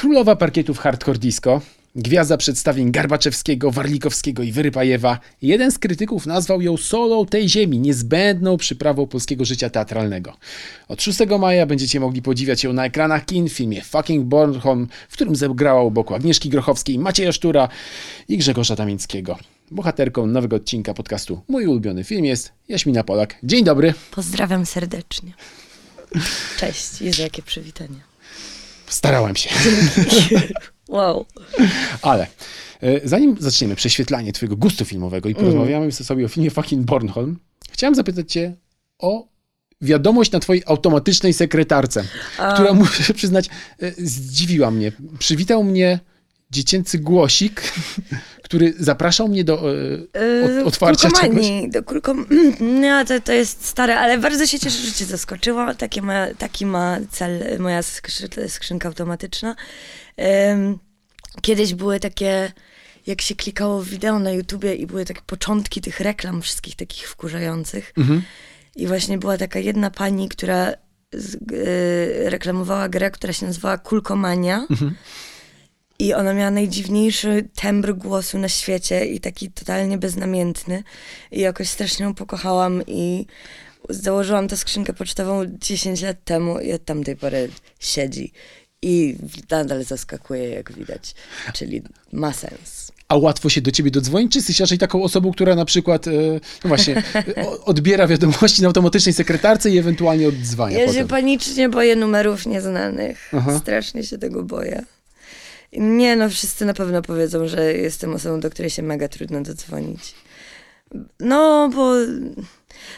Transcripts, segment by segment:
Królowa parkietów hardcore disco, gwiazda przedstawień Garbaczewskiego, Warlikowskiego i Wyrypajewa. Jeden z krytyków nazwał ją solą tej ziemi, niezbędną przyprawą polskiego życia teatralnego. Od 6 maja będziecie mogli podziwiać ją na ekranach kin w filmie Fucking Bornholm, w którym zagrała u boku Agnieszki Grochowskiej, Macieja Sztura i Grzegorza Tamieńskiego. Bohaterką nowego odcinka podcastu Mój ulubiony film jest Jaśmina Polak. Dzień dobry. Pozdrawiam serdecznie. Cześć. Jezu, jakie przywitanie. Starałem się. Wow. Ale e, zanim zaczniemy prześwietlanie twojego gustu filmowego i porozmawiamy Mm. sobie o filmie Fucking Bornholm, chciałem zapytać cię o wiadomość na twojej automatycznej sekretarce, która muszę przyznać e, zdziwiła mnie. Przywitał mnie dziecięcy głosik, który zapraszał mnie do e, od, otwarcia czegoś. Kulkomanii, do kulkom... No, to, to jest stare, ale bardzo się cieszę, że cię zaskoczyło. Taki ma, taki ma cel moja skrzy- skrzynka automatyczna. Kiedyś były takie, jak się klikało w wideo na YouTubie i były takie początki tych reklam wszystkich takich wkurzających. Mhm. I właśnie była taka jedna pani, która z, e, reklamowała grę, która się nazywała Kulkomania. I ona miała najdziwniejszy tembr głosu na świecie i taki totalnie beznamiętny. I jakoś strasznie ją pokochałam i założyłam tę skrzynkę pocztową 10 lat temu i od tamtej pory siedzi. I nadal zaskakuje, jak widać. Czyli ma sens. A łatwo się do ciebie dodzwonić, czy jesteś raczej taką osobą, która na przykład, e, no właśnie, odbiera wiadomości na automatycznej sekretarce i ewentualnie odzwania Ja się potem? panicznie boję numerów nieznanych. Aha. Strasznie się tego boję. Nie, no wszyscy na pewno powiedzą, że jestem osobą, do której się mega trudno dodzwonić. No, bo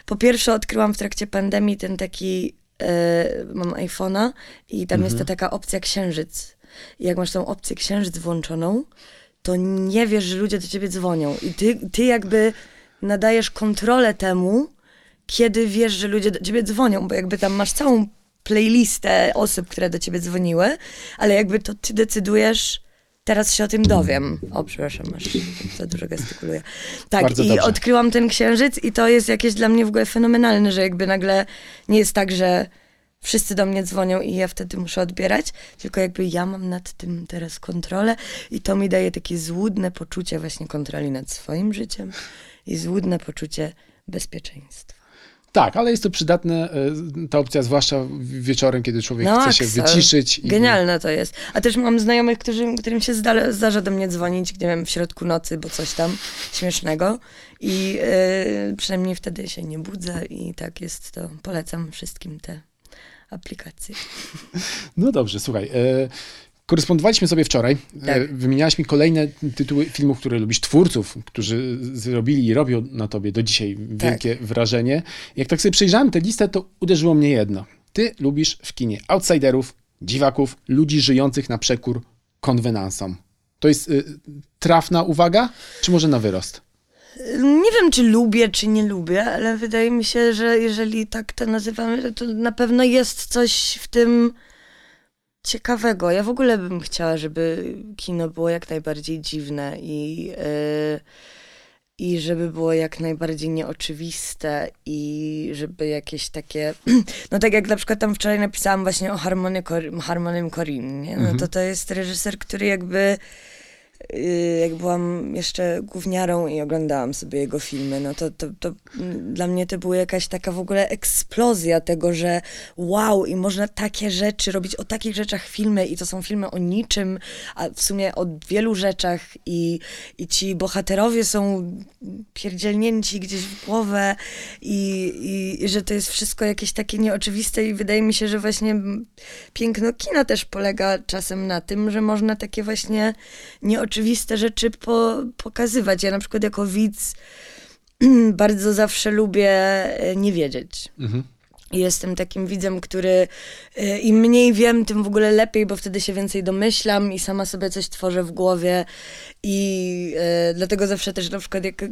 po pierwsze odkryłam w trakcie pandemii ten taki, e, mam iPhone'a i tam jest ta taka opcja księżyc. I jak masz tą opcję księżyc włączoną, to nie wiesz, że ludzie do ciebie dzwonią. I ty, ty jakby nadajesz kontrolę temu, kiedy wiesz, że ludzie do ciebie dzwonią, bo jakby tam masz całą playlistę osób, które do ciebie dzwoniły, ale jakby to ty decydujesz, teraz się o tym dowiem. O, przepraszam, masz za dużo gestykuluję. Tak, Bardzo i dobrze. odkryłam ten księżyc i to jest jakieś dla mnie w ogóle fenomenalne, że jakby nagle nie jest tak, że wszyscy do mnie dzwonią i ja wtedy muszę odbierać, tylko jakby ja mam nad tym teraz kontrolę i to mi daje takie złudne poczucie właśnie kontroli nad swoim życiem i złudne poczucie bezpieczeństwa. Tak, ale jest to przydatne, e, ta opcja, zwłaszcza wieczorem, kiedy człowiek No, chce się Axel. wyciszyć. I, Genialne to jest. A też mam znajomych, którzy, którym się zda, zdarza do mnie dzwonić, nie wiem, w środku nocy, bo coś tam śmiesznego. I yy, przynajmniej wtedy się nie budzę i tak jest to. Polecam wszystkim te aplikacje. No dobrze, słuchaj. Korespondowaliśmy sobie wczoraj. E, Tak. wymieniałaś mi kolejne tytuły filmów, które lubisz, twórców, którzy zrobili i robią na tobie do dzisiaj wielkie wrażenie. Jak tak sobie przejrzałem tę listę, to uderzyło mnie jedno. Ty lubisz w kinie outsiderów, dziwaków, ludzi żyjących na przekór konwenansom. To jest y, trafna uwaga, czy może na wyrost? Nie wiem, czy lubię, czy nie lubię, ale wydaje mi się, że jeżeli tak to nazywamy, to na pewno jest coś w tym ciekawego. Ja w ogóle bym chciała, żeby kino było jak najbardziej dziwne i, yy, i żeby było jak najbardziej nieoczywiste i żeby jakieś takie... No tak jak na przykład tam wczoraj napisałam właśnie o Harmonie Cor- Harmonym nie? No to to jest reżyser, który jakby jak byłam jeszcze gówniarą i oglądałam sobie jego filmy, no to, to, to dla mnie to była jakaś taka w ogóle eksplozja tego, że wow, i można takie rzeczy robić, o takich rzeczach filmy i to są filmy o niczym, a w sumie o wielu rzeczach i, i ci bohaterowie są pierdzielnięci gdzieś w głowę i, i, i że to jest wszystko jakieś takie nieoczywiste i wydaje mi się, że właśnie piękno kina też polega czasem na tym, że można takie właśnie nieoczywiste rzeczy po, pokazywać. Ja na przykład jako widz bardzo zawsze lubię e, nie wiedzieć. Mhm. Jestem takim widzem, który y, im mniej wiem, tym w ogóle lepiej, bo wtedy się więcej domyślam i sama sobie coś tworzę w głowie. I y, dlatego zawsze też na przykład jak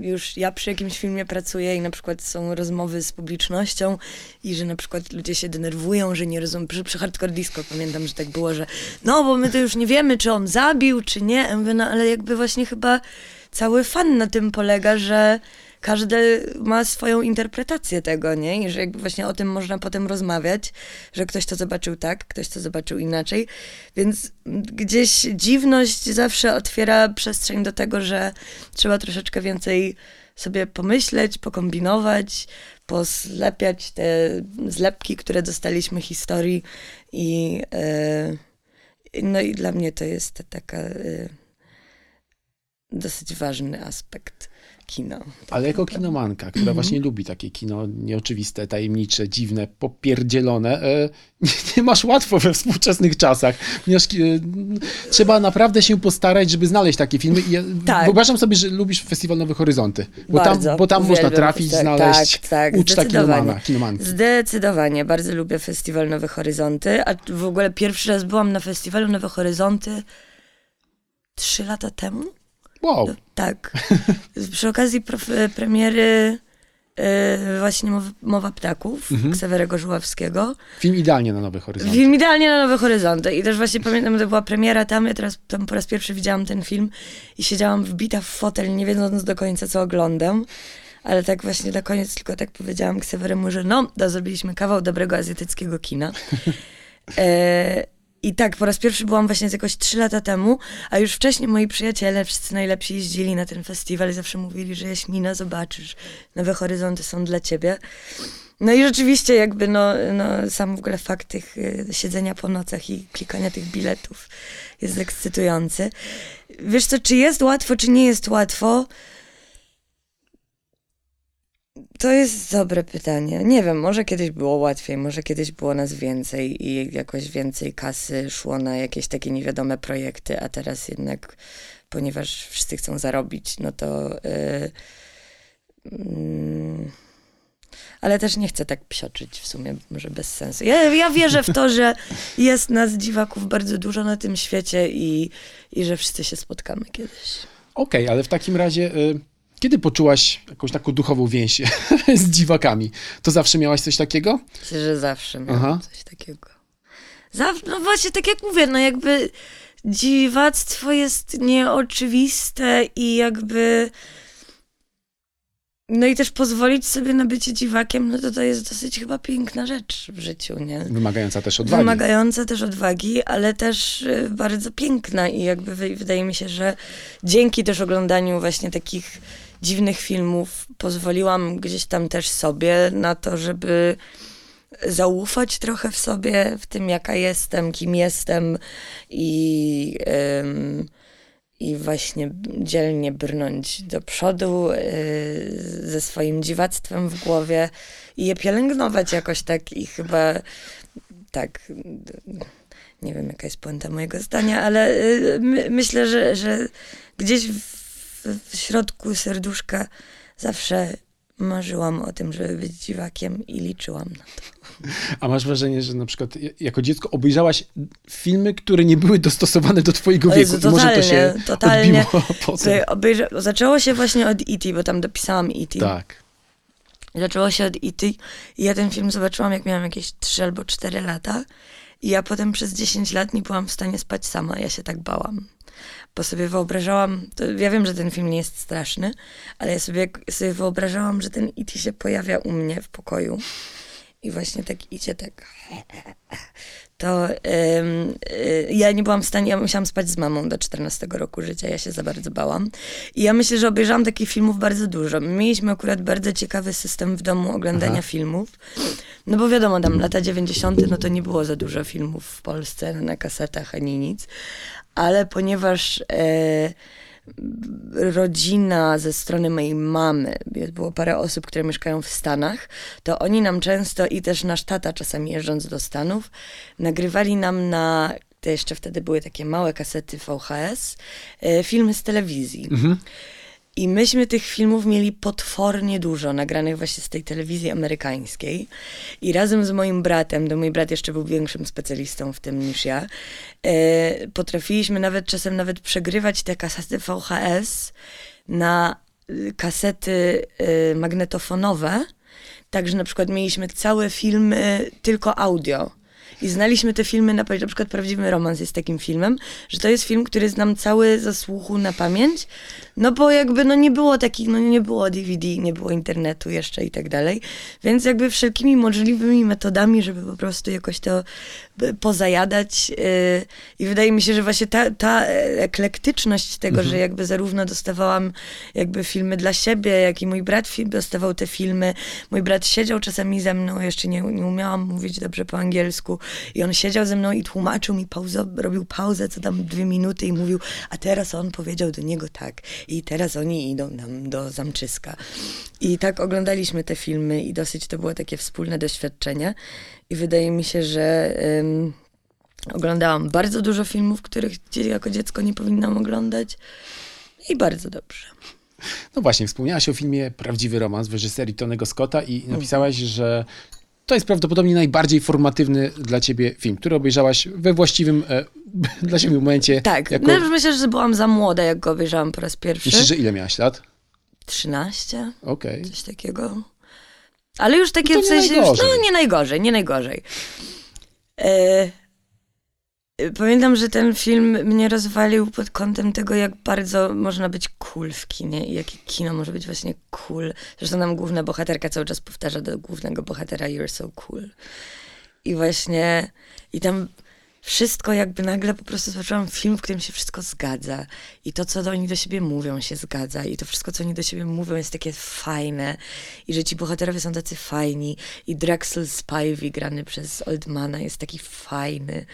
już ja przy jakimś filmie pracuję i na przykład są rozmowy z publicznością i że na przykład ludzie się denerwują, że nie rozumiem. Przy, przy Hardcore Disco pamiętam, że tak było, że no bo my to już nie wiemy, czy on zabił, czy nie. Ja mówię, no ale jakby właśnie chyba cały fan na tym polega, że każdy ma swoją interpretację tego, nie? I że jakby właśnie o tym można potem rozmawiać, że ktoś to zobaczył tak, ktoś to zobaczył inaczej. Więc gdzieś dziwność zawsze otwiera przestrzeń do tego, że trzeba troszeczkę więcej sobie pomyśleć, pokombinować, poslepiać te zlepki, które dostaliśmy historii i e, no i dla mnie to jest taka e, dosyć ważny aspekt kina. Ale jako kinomanka, która Mhm. właśnie lubi takie kino nieoczywiste, tajemnicze, dziwne, popierdzielone, e, nie, nie masz łatwo we współczesnych czasach. Ponieważ, e, trzeba naprawdę się postarać, żeby znaleźć takie filmy. I ja Tak. Wyobrażam sobie, że lubisz Festiwal Nowe Horyzonty. Bo Bardzo. tam, bo tam można trafić, tak, znaleźć tak, tak, uczta kinomana, kinomanki. Zdecydowanie, bardzo lubię Festiwal Nowe Horyzonty, a w ogóle pierwszy raz byłam na Festiwalu Nowe Horyzonty trzy lata temu? Wow. Tak. Przy okazji prof- premiery e, właśnie Mowa, Mowa Ptaków Mhm. Ksawerego Żuławskiego. Film idealnie na Nowe Horyzonty. Film idealnie na Nowe Horyzonty. I też właśnie pamiętam, to była premiera tam, ja teraz tam po raz pierwszy widziałam ten film i siedziałam wbita w fotel, nie wiedząc do końca, co oglądam. Ale tak właśnie na koniec tylko tak powiedziałam Kseweremu, że no, to zrobiliśmy kawał dobrego azjatyckiego kina. E, I tak, po raz pierwszy byłam właśnie z jakoś trzy lata temu, a już wcześniej moi przyjaciele, wszyscy najlepsi jeździli na ten festiwal i zawsze mówili, że Jaśmina, zobaczysz, nowe horyzonty są dla ciebie. No i rzeczywiście jakby no, no sam w ogóle fakt tych y, siedzenia po nocach i klikania tych biletów jest ekscytujący. Wiesz co, czy jest łatwo, czy nie jest łatwo? To jest dobre pytanie. Nie wiem, może kiedyś było łatwiej, może kiedyś było nas więcej i jakoś więcej kasy szło na jakieś takie niewiadome projekty, a teraz jednak, ponieważ wszyscy chcą zarobić, no to. Yy, mm, ale też nie chcę tak psioczyć w sumie, może bez sensu. Ja, ja wierzę w to, że jest nas dziwaków bardzo dużo na tym świecie i, i że wszyscy się spotkamy kiedyś. Okej, ale w takim razie, y, kiedy poczułaś jakąś taką duchową więź z dziwakami? To zawsze miałaś coś takiego? Myślę, że zawsze miałam Aha. coś takiego. Zaw- no właśnie, tak jak mówię, no jakby dziwactwo jest nieoczywiste i jakby... No i też pozwolić sobie na bycie dziwakiem, no to to jest dosyć chyba piękna rzecz w życiu, nie? Wymagająca też odwagi. Wymagająca też odwagi, ale też y, bardzo piękna i jakby wy- wydaje mi się, że dzięki też oglądaniu właśnie takich dziwnych filmów pozwoliłam gdzieś tam też sobie na to, żeby zaufać trochę w sobie, w tym jaka jestem, kim jestem i, i właśnie dzielnie brnąć do przodu y, ze swoim dziwactwem w głowie i je pielęgnować jakoś tak i chyba tak, nie wiem jaka jest puenta mojego zdania, ale y, my, myślę, że, że gdzieś w, w środku serduszka zawsze marzyłam o tym, żeby być dziwakiem i liczyłam na to. A masz wrażenie, że na przykład ja- jako dziecko obejrzałaś filmy, które nie były dostosowane do twojego wieku Jezu, i może to się totalnie, totalnie. potem. Obejrza- Zaczęło się właśnie od E.T., bo tam dopisałam E.T. Tak. Zaczęło się od E.T. i ja ten film zobaczyłam, jak miałam jakieś 3 albo 4 lata. I ja potem przez 10 lat nie byłam w stanie spać sama. Ja się tak bałam. Bo sobie wyobrażałam, to ja wiem, że ten film nie jest straszny, ale ja sobie, sobie wyobrażałam, że ten E.T. się pojawia u mnie w pokoju. I właśnie tak idzie tak. To ym, y, ja nie byłam w stanie, ja musiałam spać z mamą do 14 roku życia, ja się za bardzo bałam. I ja myślę, że obejrzałam takich filmów bardzo dużo. My Mieliśmy akurat bardzo ciekawy system w domu oglądania Aha. filmów. No bo wiadomo, tam lata 90. no to nie było za dużo filmów w Polsce na kasetach ani nic. Ale ponieważ e, rodzina ze strony mojej mamy, było parę osób, które mieszkają w Stanach, to oni nam często i też nasz tata czasami jeżdżąc do Stanów, nagrywali nam na, to jeszcze wtedy były takie małe kasety VHS, e, filmy z telewizji. Mhm. I myśmy tych filmów mieli potwornie dużo, nagranych właśnie z tej telewizji amerykańskiej. I razem z moim bratem, to mój brat jeszcze był większym specjalistą w tym niż ja, e, potrafiliśmy nawet czasem nawet przegrywać te kasety VHS na y, kasety y, magnetofonowe. Także na przykład mieliśmy całe filmy tylko audio. I znaliśmy te filmy na pamięć, na przykład Prawdziwy Romans jest takim filmem, że to jest film, który znam cały ze słuchu na pamięć, no bo jakby no nie było takich, no nie było DVD, nie było internetu jeszcze i tak dalej, więc jakby wszelkimi możliwymi metodami, żeby po prostu jakoś to pozajadać yy, i wydaje mi się, że właśnie ta, ta eklektyczność tego, że jakby zarówno dostawałam jakby filmy dla siebie, jak i mój brat dostawał te filmy. Mój brat siedział czasami ze mną, jeszcze nie, nie umiałam mówić dobrze po angielsku i on siedział ze mną i tłumaczył mi pauzę, robił pauzę co tam dwie minuty i mówił, a teraz on powiedział do niego tak i teraz oni idą tam do Zamczyska. I tak oglądaliśmy te filmy i dosyć to było takie wspólne doświadczenie i wydaje mi się, że ym, oglądałam bardzo dużo filmów, których jako dziecko nie powinnam oglądać i bardzo dobrze. No właśnie, wspomniałaś o filmie Prawdziwy Romans w reżyserii Tonego Scotta i napisałaś, że to jest prawdopodobnie najbardziej formatywny dla ciebie film, który obejrzałaś we właściwym e, dla siebie momencie. Tak, Jako... no, myślę, że byłam za młoda, jak go obejrzałam po raz pierwszy. Myślisz, że ile miałaś lat? 13, Okej. coś takiego. Ale już takie No w sensie, już, no nie najgorzej, nie najgorzej. E, e, pamiętam, że ten film mnie rozwalił pod kątem tego, jak bardzo można być cool w kinie i jakie kino może być właśnie cool. Zresztą nam główna bohaterka cały czas powtarza do głównego bohatera you're so cool. I właśnie, i tam wszystko jakby nagle po prostu zobaczyłam film, w którym się wszystko zgadza. I to, co oni do siebie mówią, się zgadza. I to wszystko, co oni do siebie mówią, jest takie fajne. I że ci bohaterowie są tacy fajni. I Drexel Spivey, grany przez Oldmana, jest taki fajny.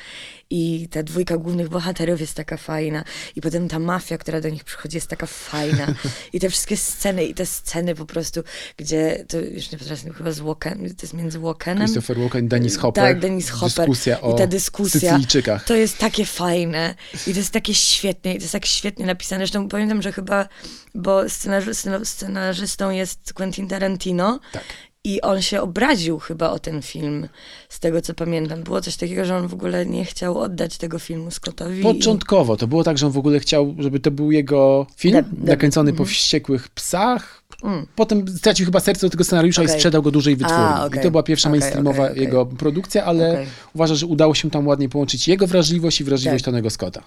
I ta dwójka głównych bohaterów jest taka fajna. I potem ta mafia, która do nich przychodzi, jest taka fajna. I te wszystkie sceny, i te sceny po prostu, gdzie, to już nie potrafię, chyba z Walken, to jest między Walkenem Christopher Walken, Dennis Hopper. tak, Dennis Hopper. Dyskusja o I ta dyskusja. Sycylijczykach. To jest takie fajne. I to jest takie świetne. I to jest tak świetnie napisane. Zresztą pamiętam, że chyba, bo scenarzy, scena- scenarzystą jest Quentin Tarantino. Tak. I on się obraził chyba o ten film, z tego co pamiętam. Było coś takiego, że on w ogóle nie chciał oddać tego filmu Scottowi. Początkowo to było tak, że on w ogóle chciał, żeby to był jego film, Deb- deb- nakręcony po wściekłych psach. Mm. Potem stracił chyba serce do tego scenariusza i Okej. sprzedał go dużej wytwórni. A, okej. I to była pierwsza Okej, mainstreamowa jego produkcja, ale uważa, że udało się tam ładnie połączyć jego wrażliwość i wrażliwość Tak. Tonego Scotta.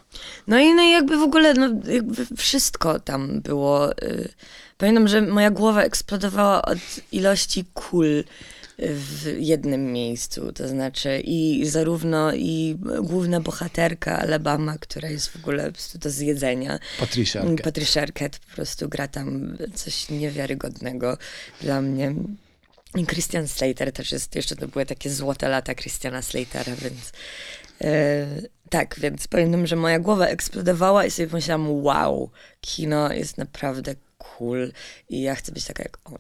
No i, no i jakby w ogóle, no jakby wszystko tam było. y, Pamiętam, że moja głowa eksplodowała od ilości kul w jednym miejscu, to znaczy i zarówno i główna bohaterka Alabama, która jest w ogóle po prostu do zjedzenia. Patricia Arquette. Patricia Arquette po prostu gra tam coś niewiarygodnego dla mnie. I Christian Slater też jest, jeszcze to były takie złote lata Christiana Slatera, więc e, tak, więc pamiętam, że moja głowa eksplodowała i sobie pomyślałam, wow, kino jest naprawdę cool i ja chcę być taka jak oni.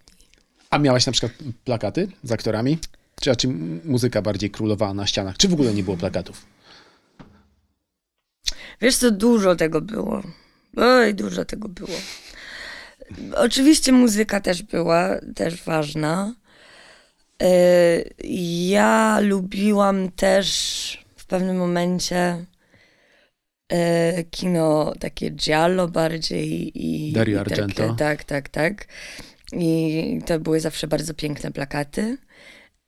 A miałaś na przykład plakaty z aktorami? Czy raczej muzyka bardziej królowała na ścianach? Czy w ogóle nie było plakatów? Wiesz co, dużo tego było. Oj, dużo tego było. Oczywiście muzyka też była, też ważna. E, Ja lubiłam też w pewnym momencie kino takie giallo bardziej i Dario i takie- Argento. Tak, tak, tak. I to były zawsze bardzo piękne plakaty.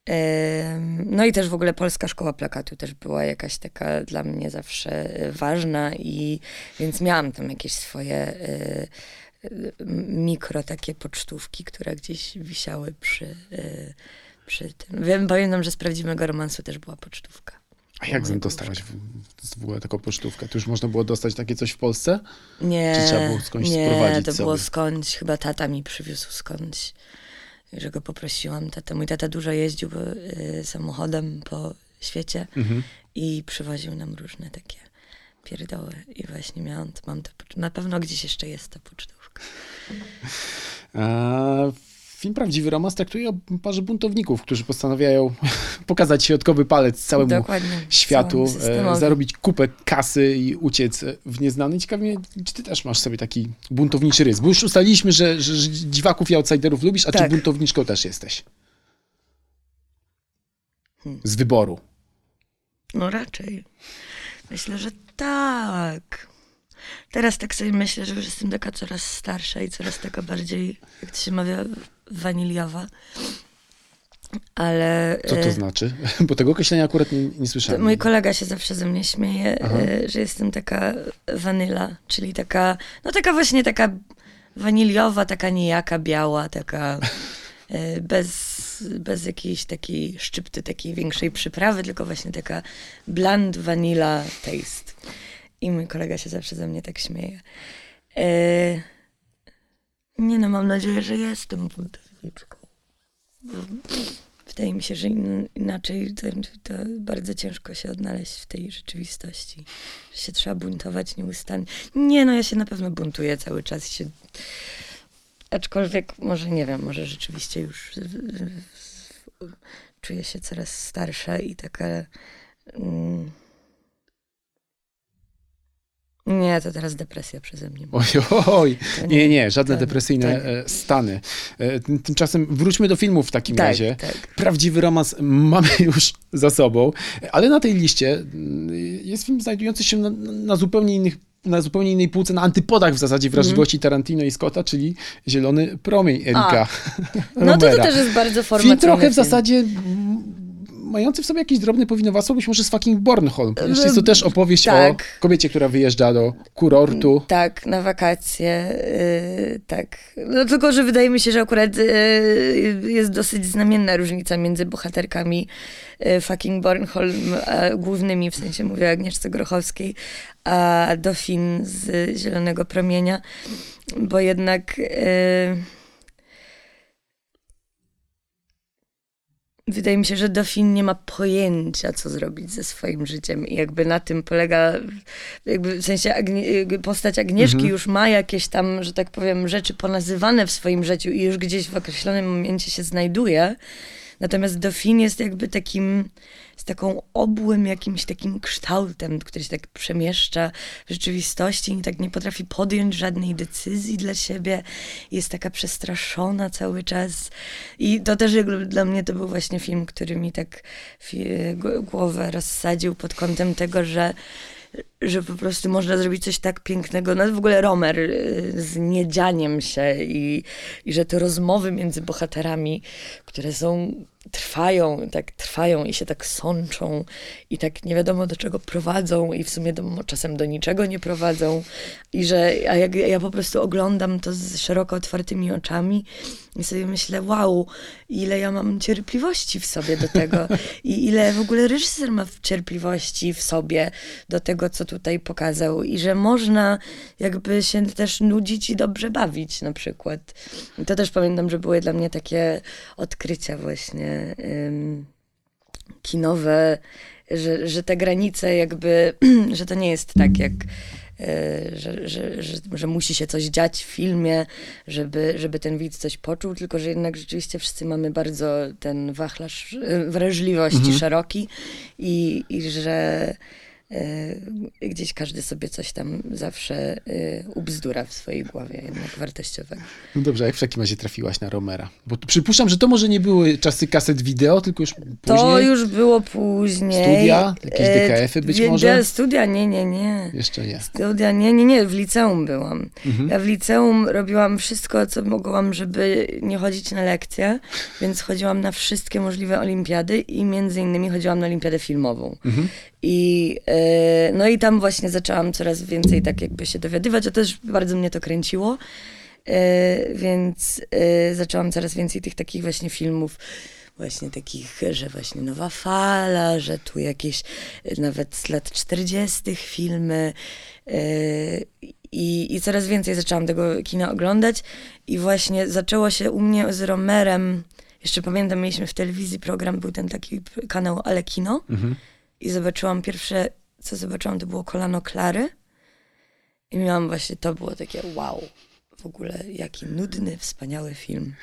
Em, No i też w ogóle polska szkoła plakatu też była jakaś taka dla mnie zawsze e, ważna i więc miałam tam jakieś swoje e, e, mikro takie pocztówki, które gdzieś wisiały przy, e, przy tym. Wiem, pamiętam, że z prawdziwego romansu też była pocztówka. A jak Moja dostałaś w, w ogóle taką pocztówkę? To już można było dostać takie coś w Polsce? Nie, Czy trzeba było skądś nie, sprowadzić to sobie? było skądś, chyba tata mi przywiózł skądś, że go poprosiłam. Tata, mój tata dużo jeździł y, samochodem po świecie Mhm. i przywoził nam różne takie pierdoły. I właśnie miałam, mam to, na pewno gdzieś jeszcze jest ta pocztówka. A film Prawdziwy Romans traktuje o parze buntowników, którzy postanawiają pokazać środkowy palec całemu Dokładnie. światu, e, zarobić kupę kasy i uciec w nieznany. Ciekawie, czy ty też masz sobie taki buntowniczy rys? Bo już ustaliliśmy, że, że, że dziwaków i outsiderów lubisz, a czy Tak. buntowniczką też jesteś? Hmm. Z wyboru. No raczej. Myślę, że tak. Teraz tak sobie myślę, że już jestem taka coraz starsza i coraz taka bardziej, jak to się mawia, waniliowa. Ale Co to e, znaczy? Bo tego określenia akurat nie, nie słyszałem. mój kolega się zawsze ze mnie śmieje, Aha. e, że jestem taka wanyla, czyli taka, no taka właśnie taka waniliowa, taka niejaka, biała, taka e, bez, bez jakiejś takiej szczypty, takiej większej przyprawy, tylko właśnie taka bland vanilla taste. I mój kolega się zawsze ze mnie tak śmieje. E, nie no, mam nadzieję, że jestem buntowniczką. Wydaje mi się, że in, inaczej to, to bardzo ciężko się odnaleźć w tej rzeczywistości. Że się trzeba buntować nieustannie. Nie, no ja się na pewno buntuję cały czas. Się... Aczkolwiek może nie wiem, może rzeczywiście już czuję się coraz starsza i taka. Mm, nie, to teraz depresja przeze mnie. Oj, oj, nie, nie, żadne tak, depresyjne tak. e, stany. E, tym- Tymczasem wróćmy do filmów w takim Tak, razie. tak. Prawdziwy romans mamy już za sobą, ale na tej liście mm, jest film znajdujący się na, na zupełnie innych na zupełnie innej półce, na antypodach w zasadzie wrażliwości Tarantino i Scotta, czyli Zielony Promień Erika No to, to też jest bardzo Film formacyjny trochę w film. zasadzie mm, mający w sobie jakieś drobne powinowactwo, być może z fucking Bornholm. Jest to też opowieść o Tak. kobiecie, która wyjeżdża do kurortu. Tak, na wakacje, yy, tak. No tylko, że wydaje mi się, że akurat yy, jest dosyć znamienna różnica między bohaterkami yy, fucking Bornholm, a głównymi, w sensie mówię o Agnieszce Grochowskiej, a Dofin z Zielonego Promienia, bo jednak... Yy, Wydaje mi się, że Dofin nie ma pojęcia, co zrobić ze swoim życiem i jakby na tym polega, jakby w sensie Agnie, postać Agnieszki Mhm. już ma jakieś tam, że tak powiem, rzeczy ponazywane w swoim życiu i już gdzieś w określonym momencie się znajduje. Natomiast Dofin jest jakby takim, taką obłym jakimś takim kształtem, który się tak przemieszcza w rzeczywistości i tak nie potrafi podjąć żadnej decyzji dla siebie. Jest taka przestraszona cały czas. I to też dla mnie to był właśnie film, który mi tak głowę rozsadził pod kątem tego, że że po prostu można zrobić coś tak pięknego, no w ogóle Romer y, z niedzianiem się i, i że te rozmowy między bohaterami, które są, trwają, tak trwają i się tak sączą i tak nie wiadomo do czego prowadzą i w sumie do, czasem do niczego nie prowadzą. I że a jak, ja po prostu oglądam to z szeroko otwartymi oczami i sobie myślę, wow, ile ja mam cierpliwości w sobie do tego i ile w ogóle reżyser ma cierpliwości w sobie do tego, co tutaj pokazał i że można jakby się też nudzić i dobrze bawić na przykład. I to też pamiętam, że były dla mnie takie odkrycia właśnie ym, kinowe, że, że te granice jakby, że to nie jest tak jak że, że, że, że musi się coś dziać w filmie, żeby, żeby ten widz coś poczuł, tylko że jednak rzeczywiście wszyscy mamy bardzo ten wachlarz e, wrażliwości szeroki i, i że e, gdzieś każdy sobie coś tam zawsze e, ubzdura w swojej głowie jednak wartościowego. No dobrze, a jak w takim razie trafiłaś na Romera? Bo przypuszczam, że to może nie były czasy kaset wideo, tylko już później. To już było później. Studia? Jakieś E, DKF-y być wie- może? Studia, nie, nie, nie. Jeszcze nie. Studia, nie, nie, nie, w liceum byłam. Mhm. Ja w liceum robiłam wszystko, co mogłam, żeby nie chodzić na lekcje, więc chodziłam na wszystkie możliwe olimpiady i między innymi chodziłam na olimpiadę filmową. Mhm. I, e, no i tam właśnie zaczęłam coraz więcej tak jakby się dowiadywać, a też bardzo mnie to kręciło. E, więc e, zaczęłam coraz więcej tych takich właśnie filmów, właśnie takich, że właśnie Nowa Fala, że tu jakieś e, nawet z lat 40. filmy. I, I coraz więcej zaczęłam tego kina oglądać i właśnie zaczęło się u mnie z Romerem, jeszcze pamiętam, mieliśmy w telewizji program, był ten taki kanał Ale Kino Mhm. i zobaczyłam pierwsze, co zobaczyłam, to było Kolano Klary i miałam właśnie, to było takie wow, w ogóle jaki nudny, wspaniały film.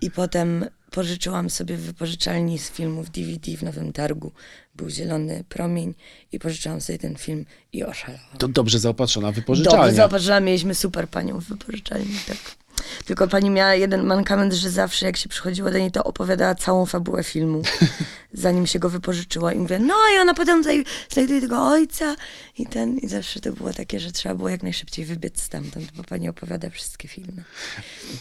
I potem pożyczyłam sobie w wypożyczalni z filmów DVD w Nowym Targu. Był Zielony Promień i pożyczyłam sobie ten film i oszalałam. To dobrze zaopatrzona Dobrze, wypożyczalnia. zaopatrzyłam, mieliśmy super panią w wypożyczalni, tak. Tylko pani miała jeden mankament, że zawsze jak się przychodziło do niej, to opowiadała całą fabułę filmu, zanim się go wypożyczyła. I mówię, no i ona potem tutaj znajduje tego ojca i ten, i zawsze to było takie, że trzeba było jak najszybciej wybiec stamtąd, bo pani opowiada wszystkie filmy.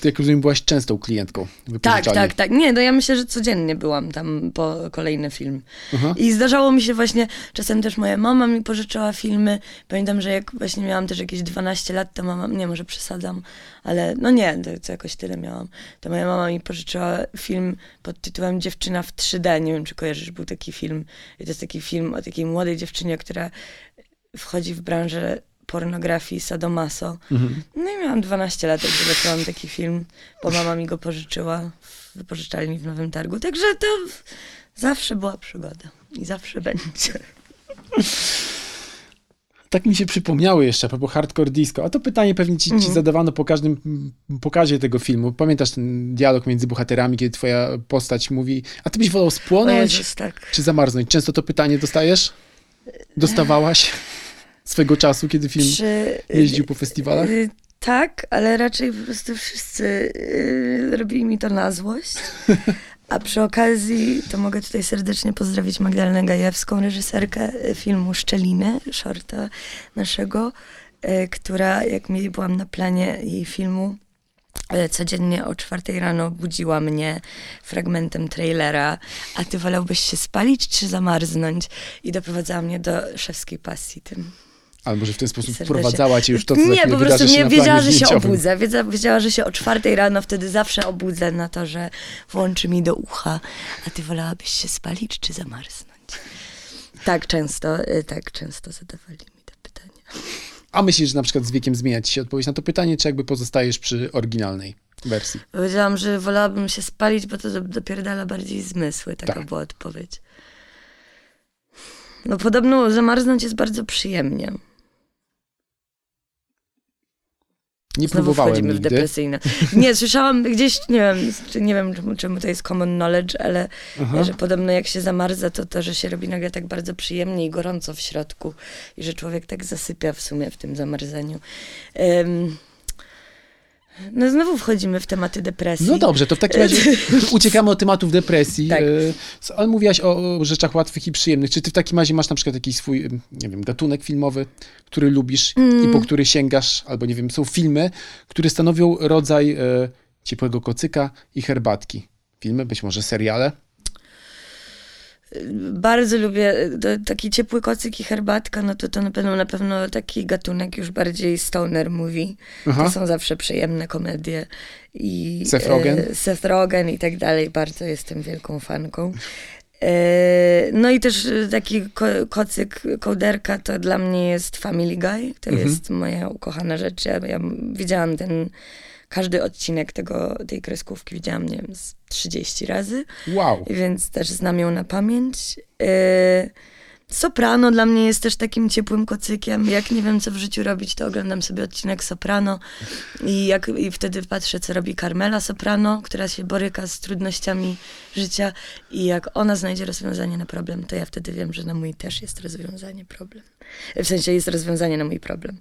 Ty, jak rozumiem, byłaś częstą klientką Tak, tak, tak. Nie, no ja myślę, że codziennie byłam tam po kolejny film. Aha. I zdarzało mi się właśnie, czasem też moja mama mi pożyczała filmy. Pamiętam, że jak właśnie miałam też jakieś 12 lat, to mama, nie może przesadzam, ale no nie, to, to jakoś tyle miałam. To moja mama mi pożyczyła film pod tytułem Dziewczyna w 3D. Nie wiem, czy kojarzysz, był taki film. I to jest taki film o takiej młodej dziewczynie, która wchodzi w branżę pornografii sadomaso. Mhm. No i miałam 12 lat, jak zobaczyłam taki film, bo mama mi go pożyczyła w wypożyczalni w Nowym Targu. Także to zawsze była przygoda i zawsze będzie. Tak mi się przypomniały jeszcze, a propos hardcore disco. A to pytanie pewnie ci, ci Mhm. zadawano po każdym mm, pokazie tego filmu. Pamiętasz ten dialog między bohaterami, kiedy twoja postać mówi, a ty byś wolał spłonąć, Jezus, tak. czy zamarznąć? Często to pytanie dostajesz? Dostawałaś swego czasu, kiedy film Czy, jeździł po festiwalach? y, tak, ale raczej po prostu wszyscy y, robili mi to na złość. A przy okazji to mogę tutaj serdecznie pozdrowić Magdalenę Gajewską, reżyserkę filmu Szczeliny, shorta naszego, y, która jak mi byłam na planie jej filmu, y, codziennie o czwartej rano budziła mnie fragmentem trailera, a ty wolałbyś się spalić czy zamarznąć? I doprowadzała mnie do szewskiej pasji tym. Albo że w ten sposób Serdecznie. wprowadzała cię już to, co Nie, po prostu nie wiedziała, że się obudzę. Wiedziała, że się o czwartej rano wtedy zawsze obudzę na to, że włączy mi do ucha. A ty wolałabyś się spalić czy zamarznąć? Tak często, y, tak często zadawali mi te pytania. A myślisz, że na przykład z wiekiem zmienia ci się odpowiedź na to pytanie, czy jakby pozostajesz przy oryginalnej wersji? Powiedziałam, że wolałabym się spalić, bo to do- dopierdala bardziej zmysły. Taka Tak. była odpowiedź. No podobno zamarznąć jest bardzo przyjemnie. Nie Znowu próbowałem wchodzimy w nigdy. depresyjne. Nie, słyszałam gdzieś, nie wiem, czy nie wiem czemu, czemu to jest common knowledge, ale Aha. że podobno jak się zamarza, to to, że się robi nagle tak bardzo przyjemnie i gorąco w środku i że człowiek tak zasypia w sumie w tym zamarzaniu. Em, no znowu wchodzimy w tematy depresji. No dobrze, to w takim razie uciekamy od tematów depresji, Tak. e, ale mówiłaś o, o rzeczach łatwych i przyjemnych. Czy ty w takim razie masz na przykład jakiś swój, nie wiem, gatunek filmowy, który lubisz i Mm. po który sięgasz, albo nie wiem, są filmy, które stanowią rodzaj e, ciepłego kocyka i herbatki. Filmy, być może seriale. Bardzo lubię to, taki ciepły kocyk i herbatka, no to to na pewno, na pewno taki gatunek już bardziej stoner. Aha. To są zawsze przyjemne komedie. I, Seth Rogen? E, Seth Rogen i tak dalej. Bardzo jestem wielką fanką. E, no i też taki ko kocyk, kołderka to dla mnie jest Family Guy. To Mhm. jest moja ukochana rzecz. Ja, ja widziałam ten, każdy odcinek tego, tej kreskówki widziałam, nie wiem, z 30 razy Wow. więc też znam ją na pamięć. E, Soprano dla mnie jest też takim ciepłym kocykiem. Jak nie wiem, co w życiu robić, to oglądam sobie odcinek Soprano i, jak, i wtedy patrzę, co robi Carmela Soprano, która się boryka z trudnościami życia i jak ona znajdzie rozwiązanie na problem, to ja wtedy wiem, że na mój też jest rozwiązanie problem. W sensie jest rozwiązanie na mój problem.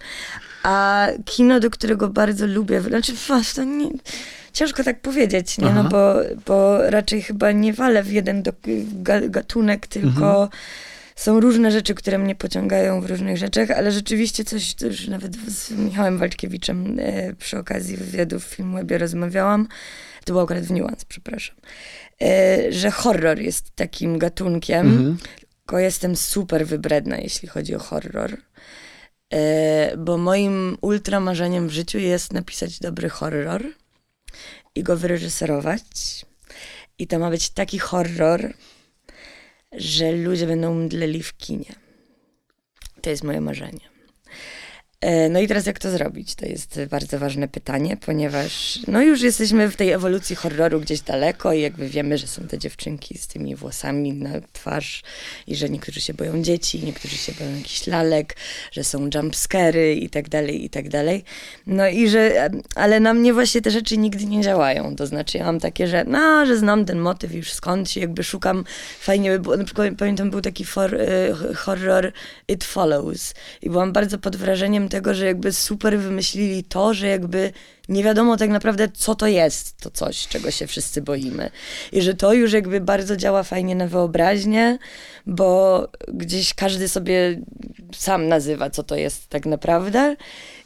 A kino, do którego bardzo lubię, znaczy was, to nie, ciężko tak powiedzieć, nie? Aha. No bo, bo raczej chyba nie walę w jeden do, ga, gatunek, tylko Mhm. Są różne rzeczy, które mnie pociągają w różnych rzeczach, ale rzeczywiście coś, to już nawet z Michałem Walczkiewiczem e, przy okazji wywiadu w Filmwebie rozmawiałam, to było akurat w Nuance, przepraszam, e, że horror jest takim gatunkiem, Mhm. tylko jestem super wybredna, jeśli chodzi o horror. E, bo moim ultra marzeniem w życiu jest napisać dobry horror i go wyreżyserować. I to ma być taki horror, że ludzie będą mdleli w kinie. To jest moje marzenie. E, No i teraz jak to zrobić? To jest bardzo ważne pytanie, ponieważ no już jesteśmy w tej ewolucji horroru gdzieś daleko i jakby wiemy, że są te dziewczynki z tymi włosami na twarz i że niektórzy się boją dzieci, niektórzy się boją jakichś lalek, że są jumpscary i tak dalej, i tak dalej. No i że, ale na mnie właśnie te rzeczy nigdy nie działają. To znaczy ja mam takie, że no, że znam ten motyw już skądś, jakby szukam, fajnie by było, na przykład pamiętam był taki for, y, horror It Follows i byłam bardzo pod wrażeniem tego, że jakby super wymyślili to, że jakby nie wiadomo tak naprawdę, co to jest, to coś, czego się wszyscy boimy. I że to już jakby bardzo działa fajnie na wyobraźnię, bo gdzieś każdy sobie sam nazywa, co to jest tak naprawdę.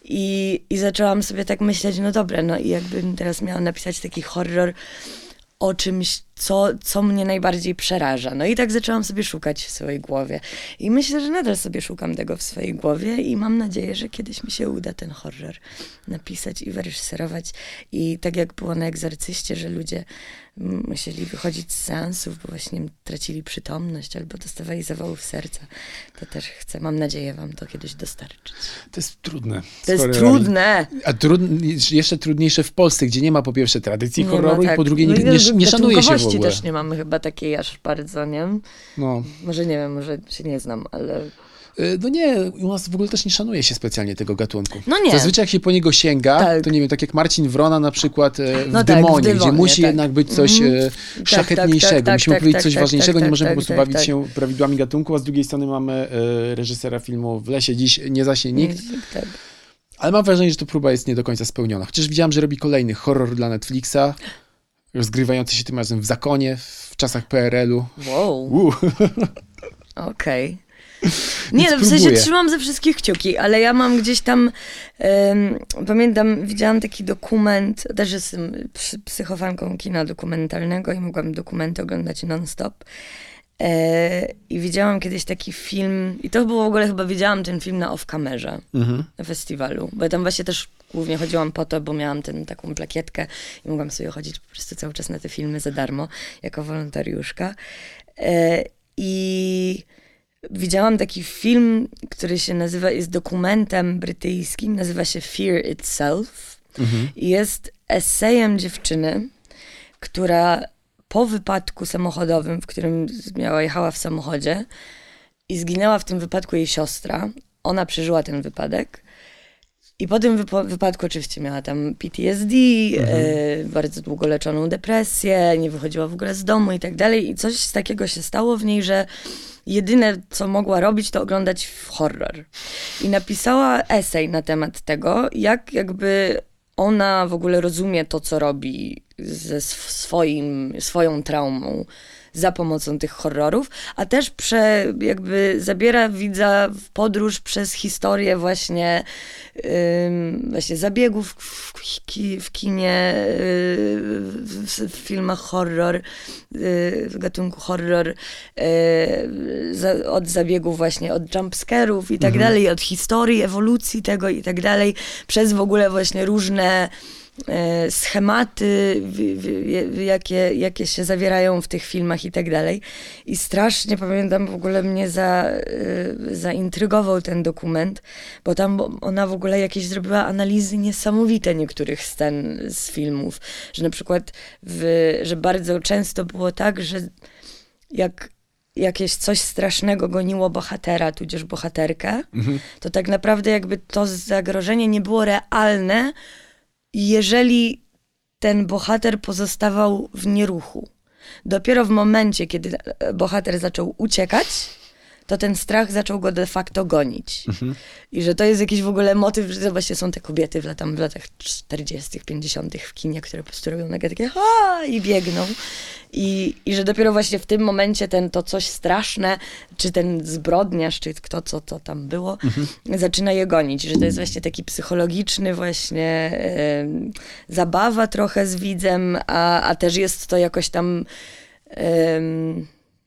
I, I zaczęłam sobie tak myśleć, no dobra, no i jakbym teraz miała napisać taki horror o czymś, co, co mnie najbardziej przeraża. No i tak zaczęłam sobie szukać w swojej głowie. I myślę, że nadal sobie szukam tego w swojej głowie i mam nadzieję, że kiedyś mi się uda ten horror napisać i wyreżyserować. I tak jak było na Egzorcyście, że ludzie musieli wychodzić z seansów, bo właśnie tracili przytomność albo dostawali zawałów serca, to też chcę, mam nadzieję wam to kiedyś dostarczyć. To jest trudne. To jest trudne. A trud, jeszcze trudniejsze w Polsce, gdzie nie ma po pierwsze tradycji Nie horroru ma, i tak. po drugie nie, No i nie, nie szanuje się w ogóle. też nie mamy chyba takiej aż bardzo, nie? No. Może nie wiem, może się nie znam, ale Y, no nie, u nas w ogóle też nie szanuje się specjalnie tego gatunku. No nie. Zazwyczaj jak się po niego sięga, Tak. to nie wiem, tak jak Marcin Wrona na przykład e, w, No tak, w gdzie musi tak. jednak być coś szlachetniejszego. tak, Musimy powiedzieć coś ważniejszego, nie możemy po prostu bawić się prawidłami gatunku, a z drugiej strony mamy reżysera filmu W lesie dziś nie zaśnie nikt. Ale mam wrażenie, że to próba jest nie do końca spełniona. Chociaż widziałem, że robi kolejny horror dla Netflixa, rozgrywający się tym razem w zakonie, w czasach PRL-u. Wow, okej. Nie, Więc no w sensie trzymam ze wszystkich kciuki, ale ja mam gdzieś tam, em, pamiętam, widziałam taki dokument, też jestem psy- psychofanką kina dokumentalnego i mogłam dokumenty oglądać non-stop. E, I widziałam kiedyś taki film, i to było w ogóle chyba widziałam ten film na off-kamerze. Mhm. na festiwalu, bo ja tam właśnie też głównie chodziłam po to, bo miałam tę taką plakietkę i mogłam sobie chodzić po prostu cały czas na te filmy za darmo, jako wolontariuszka. E, I widziałam taki film, który się nazywa, jest dokumentem brytyjskim, nazywa się Fear Itself Mhm. i jest esejem dziewczyny, która po wypadku samochodowym, w którym miała, jechała w samochodzie i zginęła w tym wypadku jej siostra. Ona przeżyła ten wypadek. I po tym wypadku oczywiście miała tam PTSD, e, bardzo długo leczoną depresję, nie wychodziła w ogóle z domu i tak dalej. I coś takiego się stało w niej, że jedyne co mogła robić, to oglądać horror. I napisała esej na temat tego, jak jakby ona w ogóle rozumie to, co robi ze sw- swoim, swoją traumą za pomocą tych horrorów, a też prze, jakby zabiera widza w podróż przez historię właśnie, ym, właśnie zabiegów w, ki, w kinie, yy, w, w filmach horror, yy, w gatunku horror, yy, za, od zabiegów właśnie, od jumpscarów i tak dalej, od historii, ewolucji tego i tak dalej, przez w ogóle właśnie różne schematy, w, w, jakie, jakie się zawierają w tych filmach i tak dalej. I strasznie pamiętam, w ogóle mnie za, e, zaintrygował ten dokument, bo tam ona w ogóle jakieś zrobiła analizy niesamowite niektórych scen z filmów, że na przykład, w, że bardzo często było tak, że jak jakieś coś strasznego goniło bohatera, tudzież bohaterkę, to tak naprawdę jakby to zagrożenie nie było realne, jeżeli ten bohater pozostawał w nieruchu. Dopiero w momencie, kiedy bohater zaczął uciekać, to ten strach zaczął go de facto gonić. I że to jest jakiś w ogóle motyw, że właśnie są te kobiety w, latam, w latach 40., 50. w kinie, które po prostu robią nagle takie ha i biegną. I, I że dopiero właśnie w tym momencie ten, to coś straszne, czy ten zbrodniarz, czy kto co to tam było, zaczyna je gonić. Że to jest właśnie taki psychologiczny właśnie zabawa trochę z widzem, a, a też jest to jakoś tam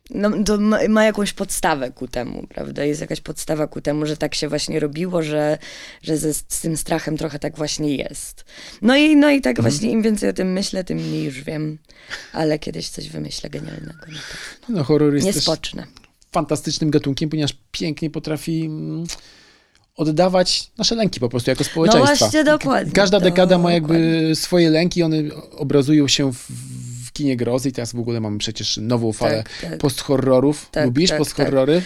no, to ma, ma jakąś podstawę ku temu, prawda? Jest jakaś podstawa ku temu, że tak się właśnie robiło, że, że ze, z tym strachem trochę tak właśnie jest. No i, no i tak właśnie im więcej o tym myślę, tym mniej już wiem, ale kiedyś coś wymyślę genialnego. na pewno. No, horror jest fantastycznym gatunkiem, ponieważ pięknie potrafi mm, oddawać nasze lęki po prostu jako społeczeństwa. No właśnie, dokładnie, Każda dekada ma jakby dokładnie. swoje lęki, one obrazują się w kinie grozy i teraz w ogóle mamy przecież nową falę Tak, tak. post-horrorów. Tak, Lubisz tak, post-horrory?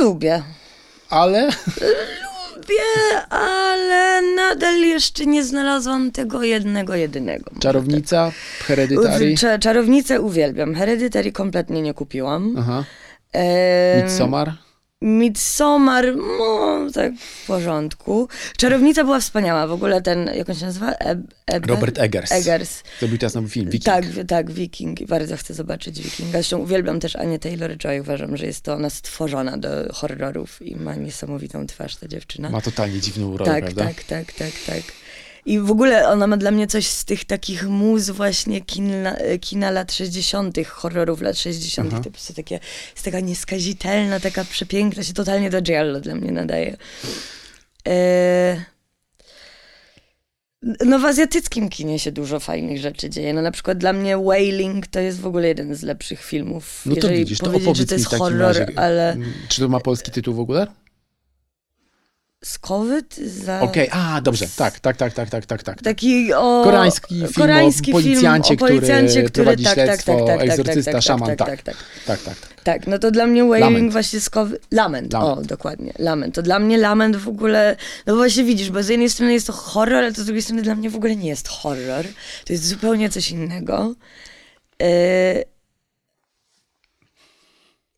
Lubię. Ale Lubię, ale nadal jeszcze nie znalazłam tego jednego, jedynego. Czarownica, Hereditary, tak. Cza- Czarownicę uwielbiam. Hereditary kompletnie nie kupiłam. aha, Em, Midsommar. Midsommar, no tak w porządku. Czarownica była wspaniała, w ogóle ten, jak on się nazywa? Eb, Eber? Robert Eggers. Eggers. Zrobił teraz nowy film, Viking. Tak, tak, Wiking. I Bardzo chcę zobaczyć Wikinga. Zresztą uwielbiam też Anię Taylor-Joy. Uważam, że jest to ona stworzona do horrorów i ma niesamowitą twarz ta dziewczyna. Ma totalnie dziwną rolę, tak, prawda? tak, tak, tak, tak. I w ogóle ona ma dla mnie coś z tych takich mus właśnie kina, kina lat 60., horrorów lat 60., Aha. to po prostu takie, jest taka nieskazitelna, taka przepiękna, się totalnie do Giallo dla mnie nadaje. E... No w azjatyckim kinie się dużo fajnych rzeczy dzieje. No na przykład dla mnie Wailing to jest w ogóle jeden z lepszych filmów. No to Jeżeli widzisz, to opowiedz że to jest horror, razie. ale Czy to ma polski tytuł w ogóle? Skowyt za... Okej, a dobrze, tak, tak, tak, tak, tak, tak, tak. Taki o... Koreański film koreański o policjancie, film o policjancie, który prowadzi tak, tak, śledztwo, tak, tak, tak, egzorcysta, tak, szaman, tak, tak. tak, tak, Tak, tak, tak. tak. no to dla mnie Wailing Lament. właśnie skowy... Lament, Lament. o, dokładnie, Lament. To dla mnie Lament w ogóle, no właśnie widzisz, bo z jednej strony jest to horror, ale to z drugiej strony dla mnie w ogóle nie jest horror. To jest zupełnie coś innego. Yy...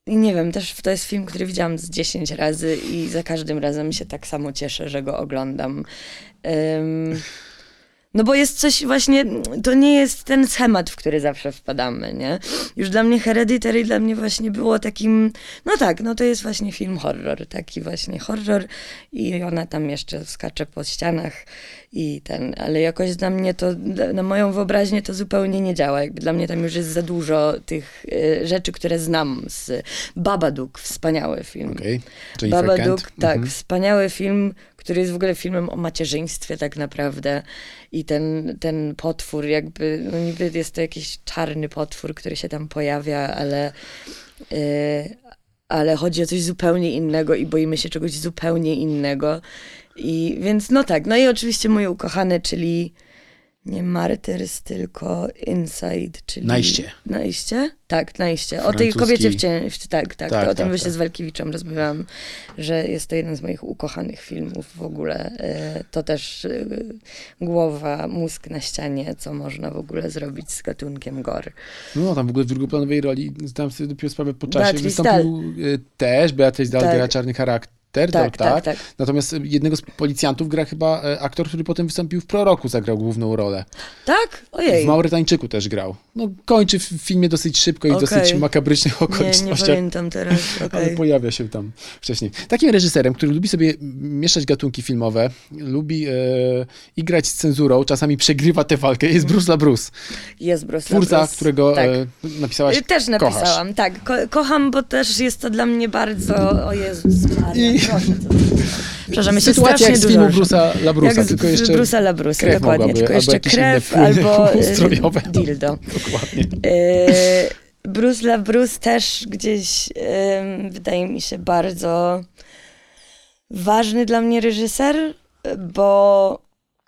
I nie wiem, też to jest film, który widziałam z 10 razy i za każdym razem się tak samo cieszę, że go oglądam. Ym, no bo jest coś właśnie, to nie jest ten schemat, w który zawsze wpadamy, nie? Już dla mnie Hereditary dla mnie właśnie było takim, no tak, no to jest właśnie film horror, taki właśnie horror i ona tam jeszcze skacze po ścianach i ten, ale jakoś dla mnie to, na moją wyobraźnię to zupełnie nie działa, jakby dla mnie tam już jest za dużo tych y, rzeczy, które znam z Babadook, wspaniały film. Okej. Jennifer Babadook, tak, Mhm. wspaniały film, który jest w ogóle filmem o macierzyństwie tak naprawdę. I ten, ten potwór jakby, no niby jest to jakiś czarny potwór, który się tam pojawia, ale, yy, ale chodzi o coś zupełnie innego i boimy się czegoś zupełnie innego. I więc no tak, no i oczywiście mój ukochany, czyli nie Martyrs, tylko Inside, czyli... Najście. Najście? Tak, Najście. O tej kobiecie w cieniu. Tak, tak. Tak, o tym tak, właśnie tak. z Walkiewiczem rozmawiałam, że jest to jeden z moich ukochanych filmów w ogóle. E, To też e, głowa, mózg na ścianie, co można w ogóle zrobić z gatunkiem gore. No, tam w ogóle w drugoplanowej roli zdałem sobie dopiero sprawę po czasie. Beatrice Wystąpił y, też, Beatrice Dahl Tak. czarny charakter, Tak, tak, tak, tak. Natomiast y, jednego z policjantów gra chyba e, aktor, który potem wystąpił w Proroku, zagrał główną rolę. Tak? W Ojej. Maurytańczyku też grał. No, kończy w filmie dosyć szybko i w Okej. dosyć makabrycznych Nie, okolicznościach. nie pamiętam teraz. Ale Okej. pojawia się tam wcześniej. Takim reżyserem, który lubi sobie mieszać gatunki filmowe, lubi e, igrać z cenzurą, czasami przegrywa tę walkę, jest Bruce LaBruce. Jest Bruce Twórca, LaBruce. którego Tak. e, napisałaś, Też napisałam, tak. Ko kocham, bo też jest to dla mnie bardzo. O Jezus Maria, I-. Przepraszam, ja się Sytuacja strasznie jak z dużo filmu. Bruce'a LaBruce'a, Jak z tylko jeszcze Bruce'a LaBruce'a, krew dokładnie. mogłaby, Tylko albo jeszcze krew albo y, ustrojowe. dildo. dokładnie. E, Bruce LaBruce też gdzieś wydaje mi się bardzo ważny dla mnie reżyser, bo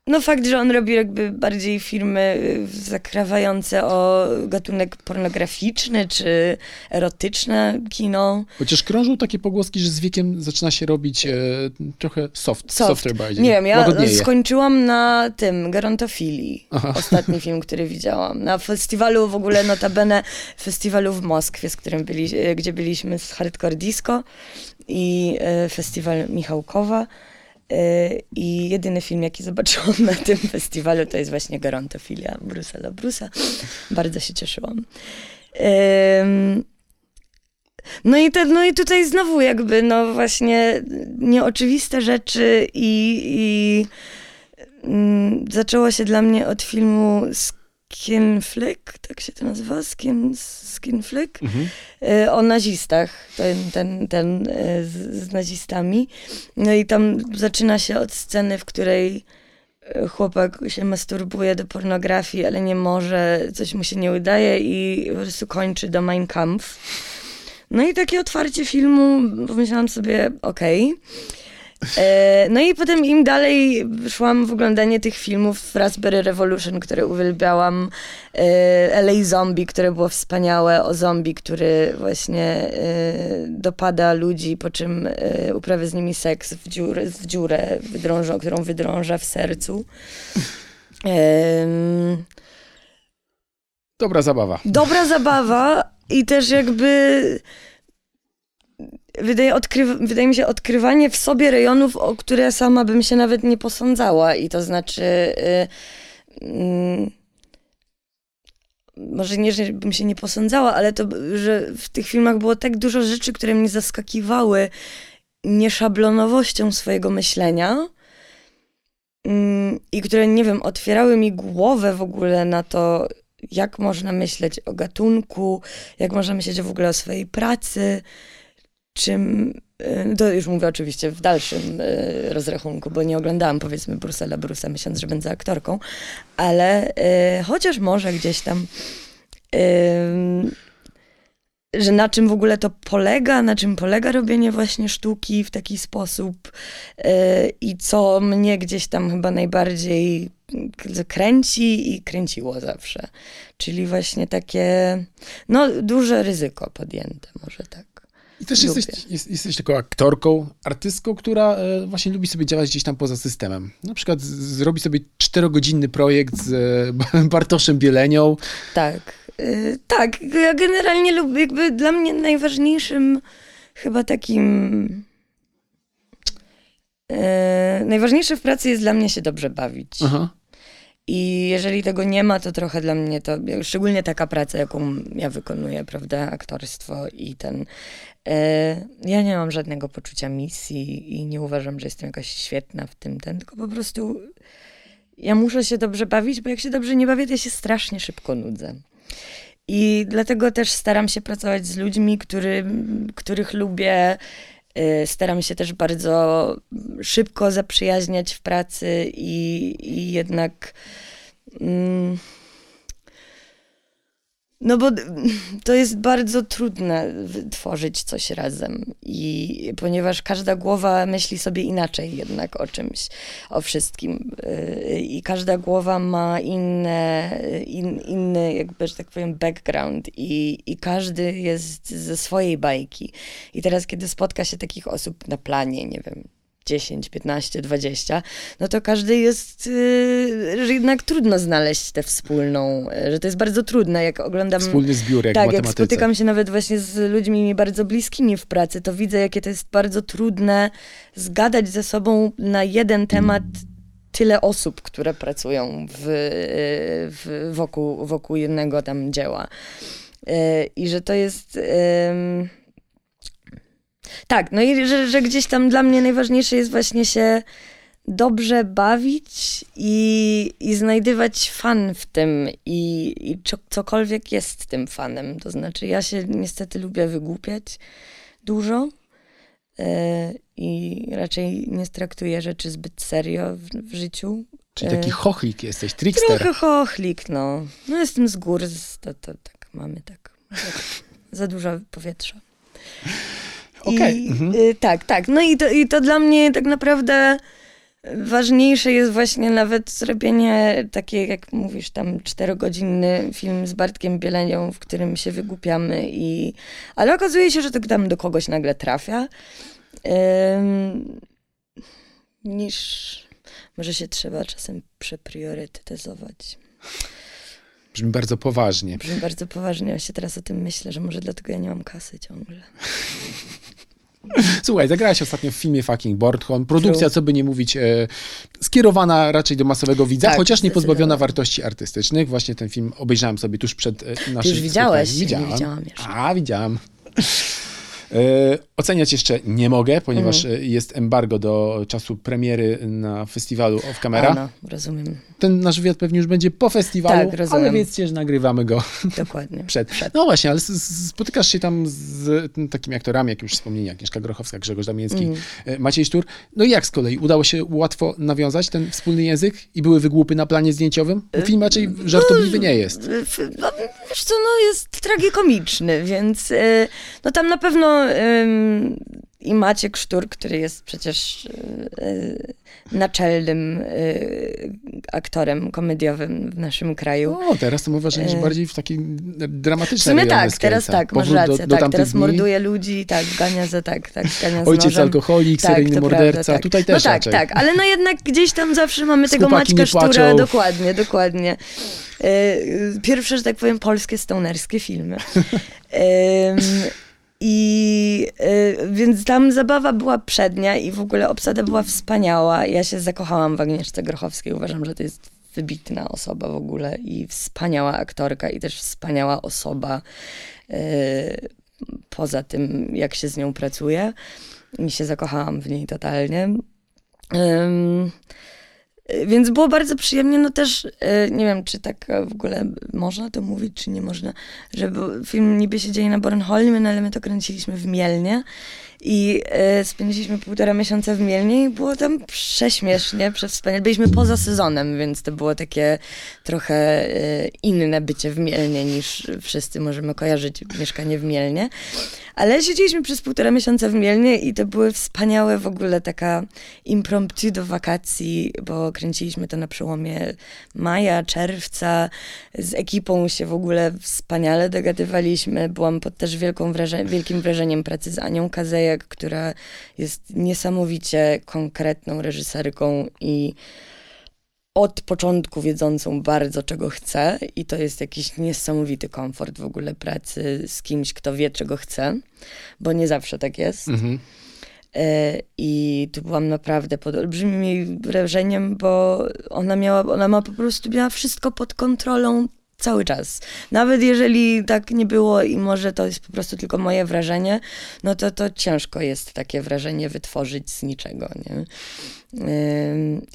no fakt, że on robi jakby bardziej filmy y, zakrawające o gatunek pornograficzny czy erotyczne kino. Chociaż krążą takie pogłoski, że z wiekiem zaczyna się robić e, trochę soft, Soft. softer bardziej. Nie wiem, ja Łagodnieje. skończyłam na tym, Gerontofilii. Aha. Ostatni film, który widziałam. Na festiwalu w ogóle, notabene festiwalu w Moskwie, z którym byli, e, gdzie byliśmy z Hardcore Disco i e, festiwal Michałkowa. E, I jedyny film, jaki zobaczyłam na tym festiwalu, to jest właśnie Gerontofilia Brusela Brusa. Bardzo się cieszyłam. No i, te, no i tutaj znowu jakby, no właśnie nieoczywiste rzeczy i, i mm, zaczęło się dla mnie od filmu Skin Flick, tak się to nazywa? Skin, Skin Flick? Mhm. E, o nazistach, ten, ten, ten e, z, z nazistami. No i tam zaczyna się od sceny, w której e, chłopak się masturbuje do pornografii, ale nie może, coś mu się nie udaje i po prostu kończy do Mein Kampf. No i takie otwarcie filmu, pomyślałam sobie, okej. E, No i potem im dalej szłam w oglądanie tych filmów Raspberry Revolution, które uwielbiałam, e, LA Zombie, które było wspaniałe, o zombie, który właśnie e, dopada ludzi, po czym e, uprawia z nimi seks w dziurę, w dziurę wydrąża, którą wydrąża w sercu. Dobra zabawa. dobra zabawa i też jakby wydaje, odkryw- wydaje mi się odkrywanie w sobie rejonów, o które sama bym się nawet nie posądzała. I to znaczy. Y, mm, może nie, że bym się nie posądzała, ale to, że w tych filmach było tak dużo rzeczy, które mnie zaskakiwały nieszablonowością swojego myślenia mm, i które, nie wiem, otwierały mi głowę w ogóle na to, jak można myśleć o gatunku, jak można myśleć w ogóle o swojej pracy, czym. y, To już mówię oczywiście w dalszym y, rozrachunku, bo nie oglądałam powiedzmy Brusela Brusa, myśląc, że będę aktorką, ale y, chociaż może gdzieś tam, że na czym w ogóle to polega, na czym polega robienie właśnie sztuki w taki sposób i co mnie gdzieś tam chyba najbardziej kręci i kręciło zawsze. Czyli właśnie takie, no duże ryzyko podjęte, może tak. I też Lubię. jesteś, jest, jesteś taką aktorką, artystką, która e, właśnie lubi sobie działać gdzieś tam poza systemem. Na przykład zrobi sobie czterogodzinny projekt z e, Bartoszem Bielenią. Tak, y, tak. Ja generalnie lubię, jakby dla mnie najważniejszym chyba takim. najważniejsze w pracy jest dla mnie się dobrze bawić. Aha. I jeżeli tego nie ma, to trochę dla mnie to, szczególnie taka praca, jaką ja wykonuję, prawda, aktorstwo i ten. e, ja nie mam żadnego poczucia misji i nie uważam, że jestem jakaś świetna w tym, ten, tylko po prostu ja muszę się dobrze bawić, bo jak się dobrze nie bawię, to ja się strasznie szybko nudzę. I dlatego też staram się pracować z ludźmi, który, których lubię. Y, Staram się też bardzo szybko zaprzyjaźniać w pracy i, i jednak. Mm, no bo to jest bardzo trudne tworzyć coś razem. I ponieważ każda głowa myśli sobie inaczej jednak o czymś, o wszystkim. Y, I każda głowa ma inne, in, inny, jakby, że tak powiem, background i, i każdy jest ze swojej bajki. I teraz, kiedy spotka się takich osób na planie, nie wiem, 10, 15, 20, no to każdy jest, yy, że jednak trudno znaleźć tę wspólną, yy, że to jest bardzo trudne, jak oglądam... Wspólny zbiórek w Tak, jak spotykam się nawet właśnie z ludźmi mi bardzo bliskimi w pracy, to widzę, jakie to jest bardzo trudne zgadać ze sobą na jeden temat tyle osób, które pracują w, w, wokół, wokół jednego tam dzieła. Yy, I że to jest. ym, tak, no i że, że gdzieś tam dla mnie najważniejsze jest właśnie się dobrze bawić i, i znajdywać fan w tym i, i co, cokolwiek jest tym fanem. To znaczy, ja się niestety lubię wygłupiać dużo yy, i raczej nie traktuję rzeczy zbyt serio w, w życiu. Czyli taki E, chochlik jesteś, trickster. Trochę chochlik, no. No jestem z gór, to, to tak mamy tak za dużo powietrza. Okej, I, mhm. y, tak, tak. No i to, i to dla mnie tak naprawdę ważniejsze jest właśnie nawet zrobienie takie, jak mówisz, tam czterogodzinny film z Bartkiem Bielenią, w którym się wygłupiamy i... Ale okazuje się, że to tam do kogoś nagle trafia. Ym, niż... Może się trzeba czasem przepriorytetyzować. Brzmi bardzo poważnie. Brzmi bardzo poważnie, ja się teraz o tym myślę, że może dlatego ja nie mam kasy ciągle. Słuchaj, zagrałaś ostatnio w filmie Fucking Boardhorn. Produkcja, co by nie mówić, e, skierowana raczej do masowego widza, Tak, chociaż nie pozbawiona wartości artystycznych. Właśnie ten film obejrzałem sobie tuż przed e, naszym już widziałeś? spotkaniem. Nie widziałam jeszcze. A, widziałam. E, oceniać jeszcze nie mogę, ponieważ e, jest embargo do czasu premiery na festiwalu Off Camera. A, no, rozumiem. Ten nasz wywiad pewnie już będzie po festiwalu, Tak, rozumiem. ale wiedzcie, że nagrywamy go Dokładnie. przed. No właśnie, ale spotykasz się tam z takimi aktorami, jak już wspomnieli, Agnieszka Grochowska, Grzegorz Damiński, e, Maciej Sztur. No i jak z kolei? Udało się łatwo nawiązać ten wspólny język i były wygłupy na planie zdjęciowym? Bo Film raczej żartobliwy nie jest. No, wiesz co, no jest tragikomiczny, więc no tam na pewno i Maciek Sztur, który jest przecież y, y, naczelnym y, aktorem komediowym w naszym kraju. O, teraz to wrażenie, że E, bardziej w taki dramatyczny sumie tak, teraz tak, masz rację, tak, teraz morduje ludzi, tak, gania za tak, tak, gania z Ojciec nożem. alkoholik, Tak, seryjny morderca, prawda, tak. tutaj No też tak, raczej. tak, ale no jednak gdzieś tam zawsze mamy tego Maćka Sztura, dokładnie, dokładnie. E, Pierwsze, że tak powiem, polskie stonerskie filmy. I y, więc tam zabawa była przednia i w ogóle obsada była wspaniała. Ja się zakochałam w Agnieszce Grochowskiej. Uważam, że to jest wybitna osoba w ogóle i wspaniała aktorka i też wspaniała osoba. y, Poza tym, jak się z nią pracuje. I się zakochałam w niej totalnie. Więc było bardzo przyjemnie, no też y, nie wiem, czy tak e, w ogóle można to mówić, czy nie można, że film niby się dzieje na Bornholmie, no ale my to kręciliśmy w Mielnie i y, spędziliśmy półtora miesiąca w Mielnie i było tam prześmiesznie, przewspaniale. Byliśmy poza sezonem, więc to było takie trochę y, inne bycie w Mielnie niż wszyscy możemy kojarzyć mieszkanie w Mielnie. Ale siedzieliśmy przez półtora miesiąca w Mielnie i to były wspaniałe w ogóle taka impromptu do wakacji, bo kręciliśmy to na przełomie maja, czerwca. Z ekipą się w ogóle wspaniale dogadywaliśmy. Byłam pod też wielką wraże- wielkim wrażeniem pracy z Anią Kazejak, która jest niesamowicie konkretną reżyserką i od początku wiedzącą bardzo, czego chce, i to jest jakiś niesamowity komfort w ogóle pracy z kimś, kto wie, czego chce, bo nie zawsze tak jest. Mhm. E, I tu byłam naprawdę pod olbrzymim jej wrażeniem, bo ona miała, ona ma po prostu miała wszystko pod kontrolą cały czas. Nawet jeżeli tak nie było i może to jest po prostu tylko moje wrażenie, no to to ciężko jest takie wrażenie wytworzyć z niczego, nie?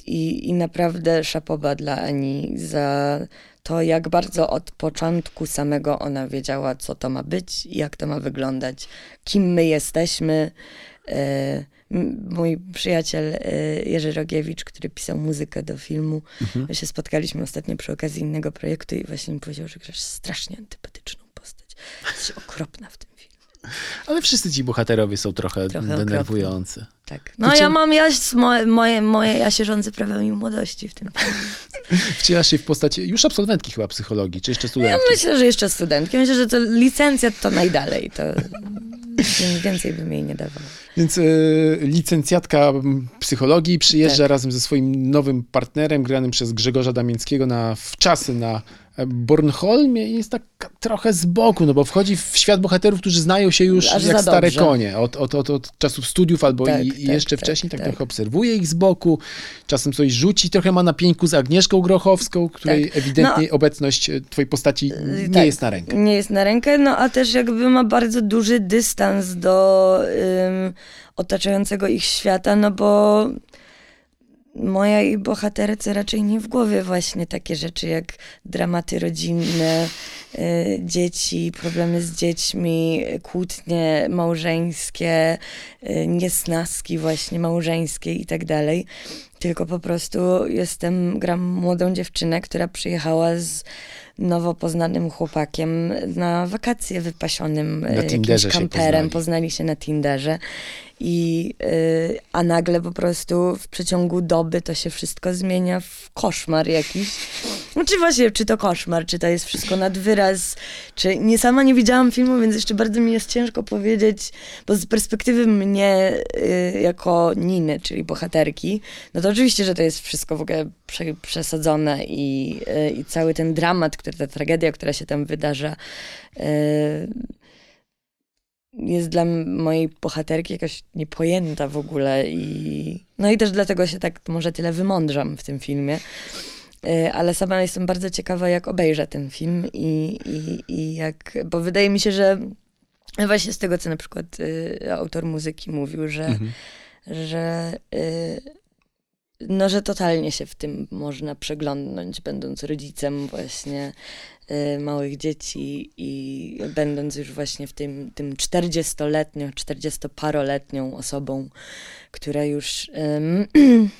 I, I naprawdę szapoba dla Ani za to, jak bardzo od początku samego ona wiedziała, co to ma być, jak to ma wyglądać, kim my jesteśmy. Mój przyjaciel e, Jerzy Rogiewicz, który pisał muzykę do filmu, my się spotkaliśmy ostatnio przy okazji innego projektu i właśnie mi powiedział, że grasz strasznie antypatyczną postać. Jesteś okropna w tym. Ale wszyscy ci bohaterowie są trochę, Trochę denerwujący. Tak. No ja mam, ja, moje, moje, moje, ja się rządzę prawami młodości w tym. Wcielasz się w postać już absolwentki chyba psychologii, czy jeszcze Ja studentki? myślę, że jeszcze studentki. Myślę, że to licencjat to najdalej. To więcej bym jej nie dawał. Więc y, licencjatka psychologii przyjeżdża Tak. razem ze swoim nowym partnerem, granym przez Grzegorza Damińskiego na wczasy na e, Bornholmie i jest tak trochę z boku, no bo wchodzi w świat bohaterów, którzy znają się już Aż jak stare dobrze. konie, od, od, od, od czasów studiów albo Tak, i, tak, jeszcze tak, wcześniej, tak, tak. trochę obserwuje ich z boku, czasem coś rzuci, trochę ma na pieńku z Agnieszką Grochowską, której Tak. ewidentnie obecność e, twojej postaci nie tak. jest na rękę. Nie jest na rękę, no a też jakby ma bardzo duży dystans do ym, otaczającego ich świata, no bo mojej bohaterce raczej nie w głowie właśnie takie rzeczy jak dramaty rodzinne, y, dzieci, problemy z dziećmi, kłótnie małżeńskie, y, niesnaski właśnie małżeńskie i tak dalej. Tylko po prostu jestem, gram młodą dziewczynę, która przyjechała z nowo poznanym chłopakiem na wakacje wypasionym Na e, jakimś kamperem. poznali. Poznali się na Tinderze. I, y, a nagle po prostu w przeciągu doby to się wszystko zmienia w koszmar jakiś. Czy właśnie, czy to koszmar, czy to jest wszystko nad wyraz, czy nie sama nie widziałam filmu, więc jeszcze bardzo mi jest ciężko powiedzieć, bo z perspektywy mnie y, jako Niny, czyli bohaterki, no to oczywiście, że to jest wszystko w ogóle prze, przesadzone i, y, i cały ten dramat, który, ta tragedia, która się tam wydarza, y, jest dla mojej bohaterki jakaś niepojęta w ogóle i no i też dlatego się tak może tyle wymądrzam w tym filmie. Y, Ale sama jestem bardzo ciekawa, jak obejrzę ten film i, i, i jak, bo wydaje mi się, że właśnie z tego, co na przykład y, autor muzyki mówił, że, Mhm. że y, no, że totalnie się w tym można przeglądnąć, będąc rodzicem właśnie małych dzieci i będąc już właśnie w tym, tym 40-letnią, 40-paroletnią osobą, która już ym,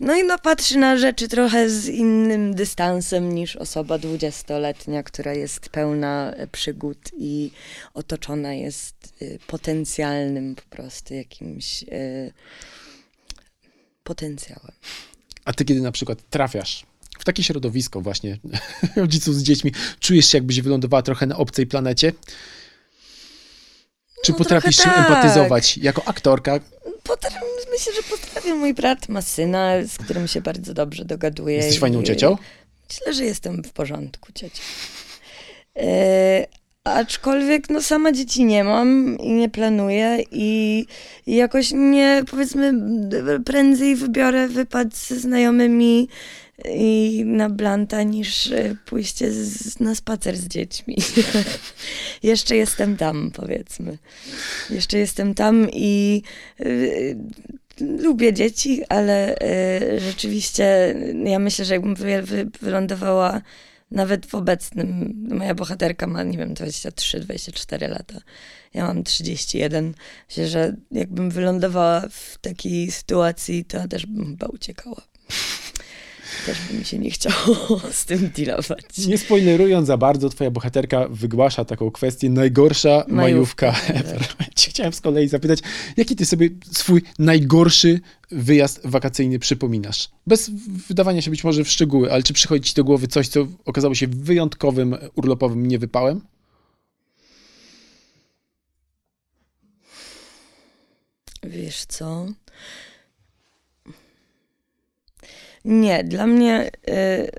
no i no patrzy na rzeczy trochę z innym dystansem niż osoba 20-letnia, która jest pełna e, przygód i otoczona jest y, potencjalnym po prostu jakimś y, potencjałem. A ty kiedy na przykład trafiasz w takie środowisko właśnie rodziców z dziećmi, czujesz się jakbyś wylądowała trochę na obcej planecie? Czy No, potrafisz się tak. empatyzować jako aktorka? Potrafię, myślę, że potrafię. Mój brat ma syna, z którym się bardzo dobrze dogaduję. Jesteś fajną ciocią? Myślę, że jestem w porządku ciocią. E, Aczkolwiek no sama dzieci nie mam i nie planuję i, jakoś nie, powiedzmy, prędzej wybiorę wypad ze znajomymi i na blanta niż e, pójście z, na spacer z dziećmi. Jeszcze jestem tam, powiedzmy. Jeszcze jestem tam i y, lubię dzieci, ale y, rzeczywiście ja myślę, że jakbym wy, wy, wylądowała nawet w obecnym, moja bohaterka ma, nie wiem, 23-24 lata. Ja mam 31. Myślę, że jakbym wylądowała w takiej sytuacji, to też bym chyba uciekała. Też by mi się nie chciało z tym dealować. Nie spoilerując za bardzo, twoja bohaterka wygłasza taką kwestię najgorsza majówka, Majówka ever. Chciałem z kolei zapytać, jaki ty sobie swój najgorszy wyjazd wakacyjny przypominasz? Bez wydawania się być może w szczegóły, ale czy przychodzi ci do głowy coś, co okazało się wyjątkowym, urlopowym niewypałem? Wiesz co? Nie, dla mnie y,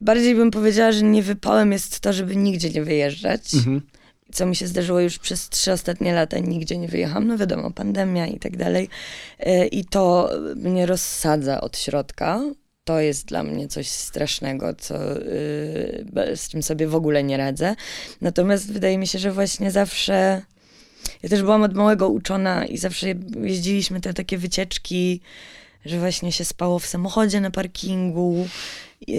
bardziej bym powiedziała, że niewypałem jest to, żeby nigdzie nie wyjeżdżać. Mhm. Co mi się zdarzyło już przez trzy ostatnie lata, nigdzie nie wyjechałam. No wiadomo, pandemia i tak dalej. Y, I to mnie rozsadza od środka. To jest dla mnie coś strasznego, co, y, be- z czym sobie w ogóle nie radzę. Natomiast wydaje mi się, że właśnie zawsze. Ja też byłam od małego uczona i zawsze jeździliśmy te takie wycieczki, że właśnie się spało w samochodzie na parkingu yy,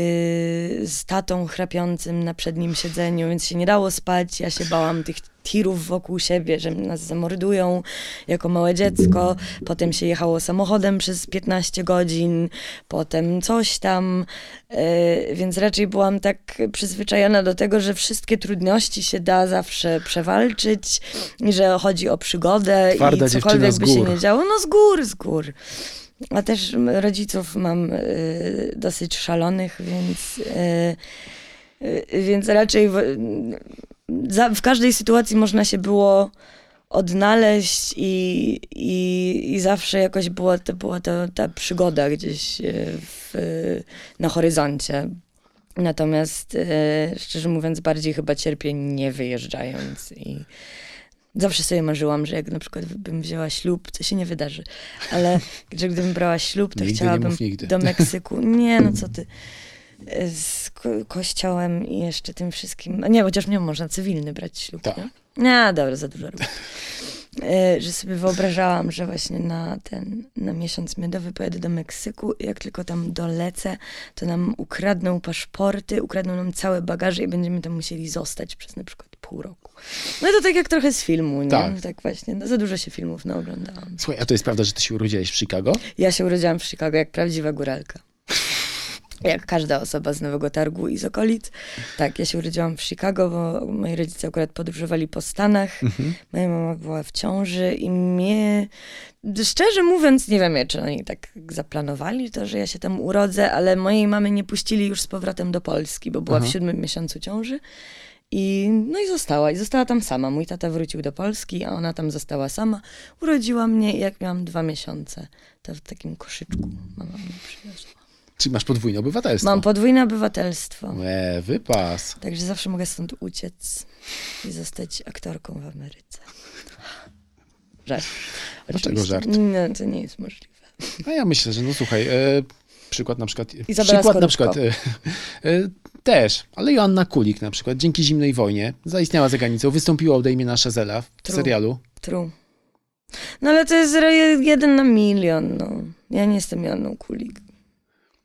z tatą chrapiącym na przednim siedzeniu, więc się nie dało spać. Ja się bałam tych tirów wokół siebie, że nas zamordują jako małe dziecko. Potem się jechało samochodem przez 15 godzin, potem coś tam. Yy, więc raczej byłam tak przyzwyczajona do tego, że wszystkie trudności się da zawsze przewalczyć i że chodzi o przygodę Twarda i cokolwiek by się nie działo, no z gór, z gór. A też rodziców mam y, dosyć szalonych, więc, y, y, więc raczej w, za, w każdej sytuacji można się było odnaleźć i, i, i zawsze jakoś była, to, była to, ta przygoda gdzieś y, w, na horyzoncie. Natomiast y, szczerze mówiąc, bardziej chyba cierpię nie wyjeżdżając i zawsze sobie marzyłam, że jak na przykład bym wzięła ślub, co się nie wydarzy, ale że gdybym brała ślub, to Nigdy chciałabym do Meksyku. Nie, no co ty. Z ko- kościołem i jeszcze tym wszystkim. Nie, chociaż nie można cywilny brać ślub. Tak. Nie? nie, dobra, za dużo robię. E, Że sobie wyobrażałam, że właśnie na ten, na miesiąc miodowy pojadę do Meksyku i jak tylko tam dolecę, to nam ukradną paszporty, ukradną nam całe bagaże i będziemy tam musieli zostać przez na przykład pół roku. No to tak jak trochę z filmu, nie? Tak. Tak, właśnie, no, za dużo się filmów naoglądałam. Słuchaj, a to jest prawda, że ty się urodziłeś w Chicago? Ja się urodziłam w Chicago jak prawdziwa góralka. Jak każda osoba z Nowego Targu i z okolic. Tak, ja się urodziłam w Chicago, bo moi rodzice akurat podróżowali po Stanach. Mhm. Moja mama była w ciąży i mnie, szczerze mówiąc, nie wiem, czy oni tak zaplanowali to, że ja się tam urodzę, ale mojej mamy nie puścili już z powrotem do Polski, bo była Aha. w siódmym miesiącu ciąży. I, no i została. I została tam sama. Mój tata wrócił do Polski, a ona tam została sama. Urodziła mnie, jak miałam dwa miesiące. To w takim koszyczku mama mnie przywiozła. Czy masz podwójne obywatelstwo? Mam podwójne obywatelstwo. E, wypas. Także zawsze mogę stąd uciec i zostać aktorką w Ameryce. Żart. Dlaczego żart? No, to nie jest możliwe. A ja myślę, że no słuchaj, e, przykład na przykład. Izabela przykład na przykład. E, e, też, ale Joanna Kulik na przykład, dzięki zimnej wojnie, zaistniała za granicą, wystąpiła u Damiena Chazella w True. serialu. True. No ale to jest jeden na milion, no. Ja nie jestem Joanną Kulik.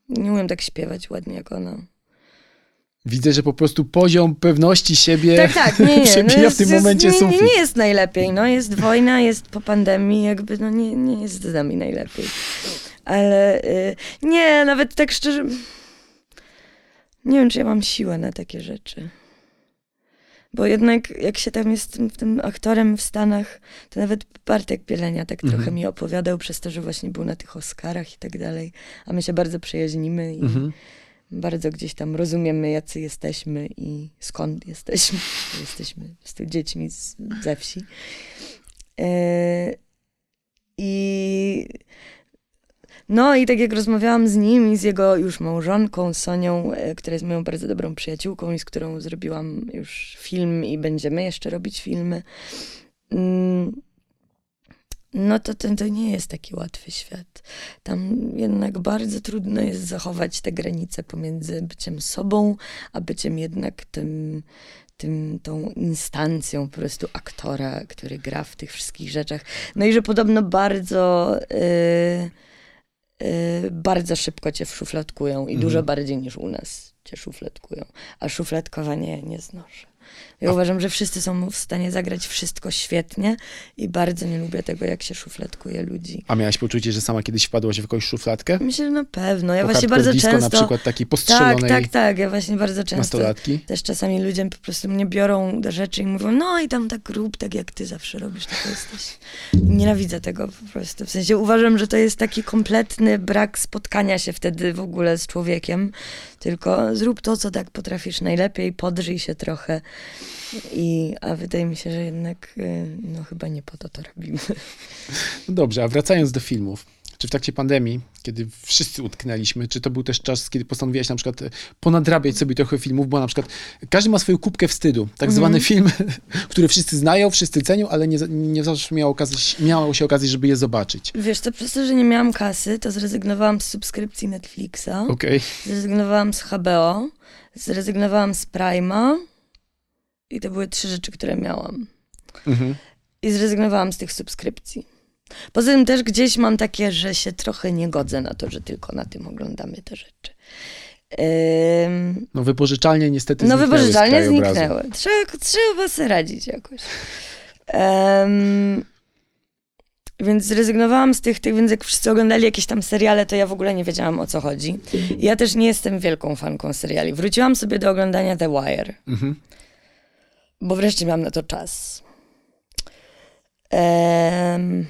Nie umiem tak śpiewać ładnie jak ona. Widzę, że po prostu poziom pewności siebie Tak, tak, nie, nie. przebija jest- w tym jest- momencie nie, nie, sufit. nie jest najlepiej, no. Jest wojna, jest po pandemii, jakby, no nie, nie jest z nami najlepiej. Ale y, nie, nawet tak szczerze... Nie wiem, czy ja mam siłę na takie rzeczy. Bo jednak jak się tam jest tym, tym aktorem w Stanach, to nawet Bartek Bielenia tak Mhm. trochę mi opowiadał przez to, że właśnie był na tych Oscarach i tak dalej. A my się bardzo przyjaźnimy i Mhm. bardzo gdzieś tam rozumiemy, jacy jesteśmy i skąd jesteśmy. jesteśmy po prostu dziećmi z, ze wsi. E, I No i tak jak rozmawiałam z nim i z jego już małżonką, Sonią, e, która jest moją bardzo dobrą przyjaciółką i z którą zrobiłam już film i będziemy jeszcze robić filmy, mm, no to ten to nie jest taki łatwy świat. Tam jednak bardzo trudno jest zachować te granice pomiędzy byciem sobą, a byciem jednak tym, tym, tą instancją po prostu aktora, który gra w tych wszystkich rzeczach. No i że podobno bardzo, yy, bardzo szybko cię szufladkują i Mhm. dużo bardziej niż u nas cię szufladkują. A szufladkowanie nie znoszę. Ja uważam, że wszyscy są w stanie zagrać wszystko świetnie i bardzo nie lubię tego, jak się szufladkuje ludzi. A miałaś poczucie, że sama kiedyś wpadłaś w jakąś szufladkę? Myślę, że na pewno. Ja Po właśnie bardzo disco często... na przykład takiej tak, postrzelonej tak, tak. Ja właśnie bardzo często nastolatki? też czasami ludzie po prostu mnie biorą do rzeczy i mówią, no i tam tak rób, tak jak ty zawsze robisz, tak jesteś. Nienawidzę tego po prostu. W sensie uważam, że to jest taki kompletny brak spotkania się wtedy w ogóle z człowiekiem, tylko zrób to, co tak potrafisz najlepiej, podrzyj się trochę. I, a wydaje mi się, że jednak y, no chyba nie po to to robimy. Dobrze, a wracając do filmów. Czy w trakcie pandemii, kiedy wszyscy utknęliśmy, czy to był też czas, kiedy postanowiłaś na przykład e, ponadrabiać sobie trochę filmów, bo na przykład każdy ma swoją kubkę wstydu. Tak zwany film, który wszyscy znają, wszyscy cenią, ale nie, nie zawsze miało, okazać, miało się okazać, żeby je zobaczyć. Wiesz, to przez to, że nie miałam kasy, to zrezygnowałam z subskrypcji Netflixa. Okej. Zrezygnowałam z HBO, zrezygnowałam z Prima i to były trzy rzeczy, które miałam. Mhm. I zrezygnowałam z tych subskrypcji. Poza tym też gdzieś mam takie, że się trochę nie godzę na to, że tylko na tym oglądamy te rzeczy. Ym, No wypożyczalnie niestety no zniknęły z wypożyczalnie zniknęły. Trzeba, trzeba sobie radzić jakoś. Więc zrezygnowałam z tych, tych, więc jak wszyscy oglądali jakieś tam seriale, to ja w ogóle nie wiedziałam o co chodzi. Ja też nie jestem wielką fanką seriali. Wróciłam sobie do oglądania The Wire, Mhm. bo wreszcie miałam na to czas. Em,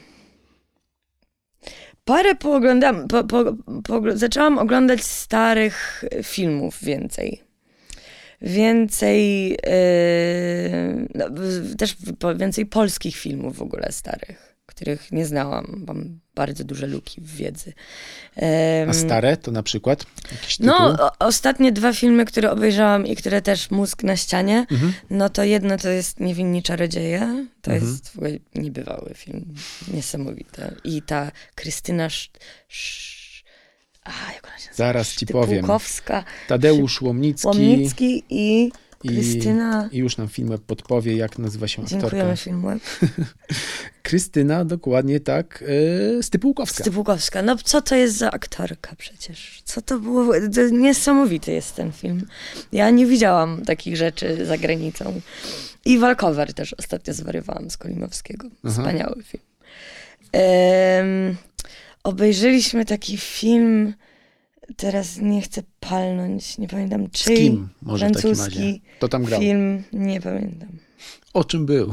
parę pooglądam, po, po, po, zaczęłam oglądać starych filmów więcej. Więcej, e, no, też więcej polskich filmów w ogóle starych, których nie znałam. Mam bardzo duże luki w wiedzy. Em, A stare to na przykład? No, o, ostatnie dwa filmy, które obejrzałam i które też mózg na ścianie, Mhm. no to jedno to jest Niewinni Czarodzieje. To Mhm. jest w ogóle niebywały film. Niesamowity. I ta Krystyna Sz... Sz... A, jak ona się nazywa? Zaraz ci powiem. Tadeusz Łomnicki, Łomnicki i i, Krystyna... i już nam film podpowie, jak nazywa się aktorka. Dziękujemy filmu. Krystyna, dokładnie tak, yy, Stypułkowska. Stypułkowska. No co to jest za aktorka przecież? Co to było? To niesamowity jest ten film. Ja nie widziałam takich rzeczy za granicą. I Walkover też ostatnio zwariowałam z Kolimowskiego. Aha. Wspaniały film. Em, obejrzeliśmy taki film, teraz nie chcę palnąć, nie pamiętam Z czyj. kim może w takim razie? francuski To tam grał. Film, nie pamiętam. O czym był?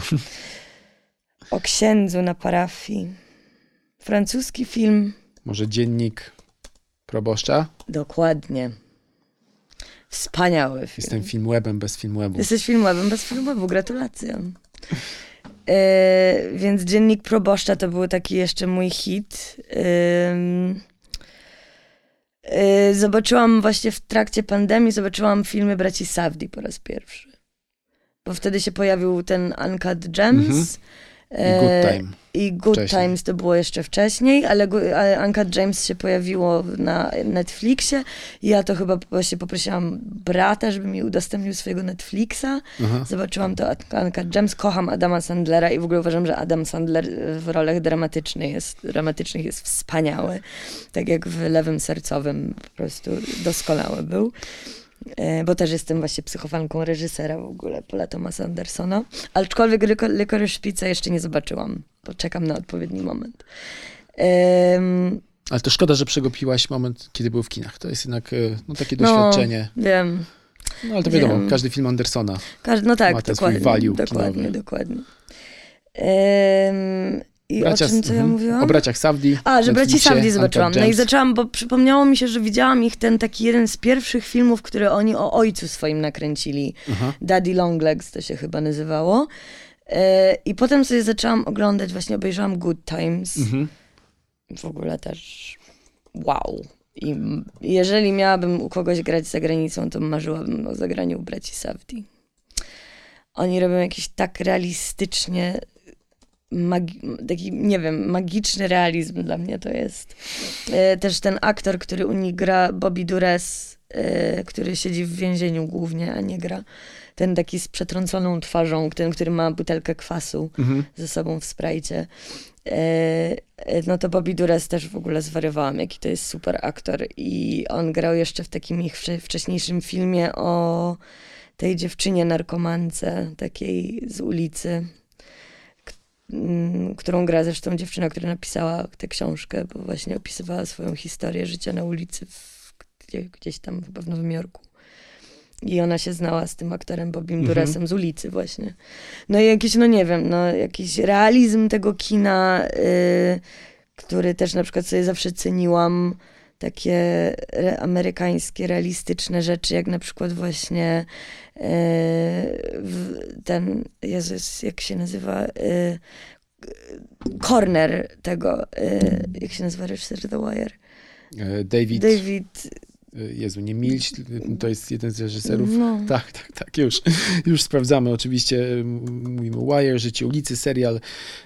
O księdzu na parafii. Francuski film, Może dziennik proboszcza? Dokładnie. Wspaniały film. Jestem filmwebem bez filmwebu. Jesteś filmowym bez filmowu, gratulacje. E, więc Dziennik Proboszcza to był taki jeszcze mój hit. E, zobaczyłam właśnie w trakcie pandemii, zobaczyłam filmy braci Safdie po raz pierwszy. Bo wtedy się pojawił ten Uncut Gems. Mhm. I e, Good Time. I Good Wcześniej. Times to było jeszcze wcześniej, ale, ale Uncut James się pojawiło na Netflixie. Ja to chyba właśnie poprosiłam brata, żeby mi udostępnił swojego Netflixa. Aha. Zobaczyłam to Uncut James. Kocham Adama Sandlera i w ogóle uważam, że Adam Sandler w rolach dramatycznych jest, dramatycznych jest wspaniały. Tak jak w Lewym Sercowym po prostu doskonały był. E, Bo też jestem właśnie psychofanką reżysera w ogóle, Paula Thomasa Andersona. Aczkolwiek Licorice Pizza jeszcze nie zobaczyłam. Poczekam na odpowiedni moment. Em, Ale to szkoda, że przegapiłaś moment, kiedy był w kinach. To jest jednak e, no, takie No. doświadczenie. wiem. No ale to wiadomo, Wiem. każdy film Andersona. Każ- no tak, Ma ten swój dokładnie. value dokładnie, kinowy. dokładnie. I o czym co ja mhm. mówiłam? O braciach Savdi. A, że braci Savdi zobaczyłam. No i zaczęłam, bo przypomniało mi się, że widziałam ich ten taki jeden z pierwszych filmów, które oni o ojcu swoim nakręcili. Aha. Daddy Longlegs to się chyba nazywało. E, I potem sobie zaczęłam oglądać, właśnie obejrzałam Good Times. Mhm. W ogóle też wow. I jeżeli miałabym u kogoś grać za granicą, to marzyłabym o zagraniu u braci Safdie. Oni robią jakiś tak realistycznie, magi- taki, nie wiem, magiczny realizm dla mnie to jest. E, Też ten aktor, który u nich gra, Bobby Dures, e, który siedzi w więzieniu głównie, a nie gra. Ten taki z przetrąconą twarzą, ten, który ma butelkę kwasu Mhm. ze sobą w sprajcie. E, no to Bobby Dures też w ogóle zwariowałam, jaki to jest super aktor. I on grał jeszcze w takim ich wcze- wcześniejszym filmie o tej dziewczynie narkomance, takiej z ulicy, którą gra zresztą dziewczyna, która napisała tę książkę, bo właśnie opisywała swoją historię życia na ulicy w, gdzie, gdzieś tam chyba w Nowym Jorku. I ona się znała z tym aktorem Bobim Mhm. Duresem z ulicy właśnie. No i jakiś, no nie wiem, no jakiś realizm tego kina, y, który też na przykład sobie zawsze ceniłam, takie re, amerykańskie, realistyczne rzeczy, jak na przykład właśnie y, w, ten, Jezus, jak się nazywa, y, corner tego, y, jak się nazywa reżyser The Wire? E, David, David, e, Jezu, nie Milch, to jest jeden z reżyserów. no. Tak, tak, tak, już, już sprawdzamy. Oczywiście m, mówimy Wire, Życie ulicy, serial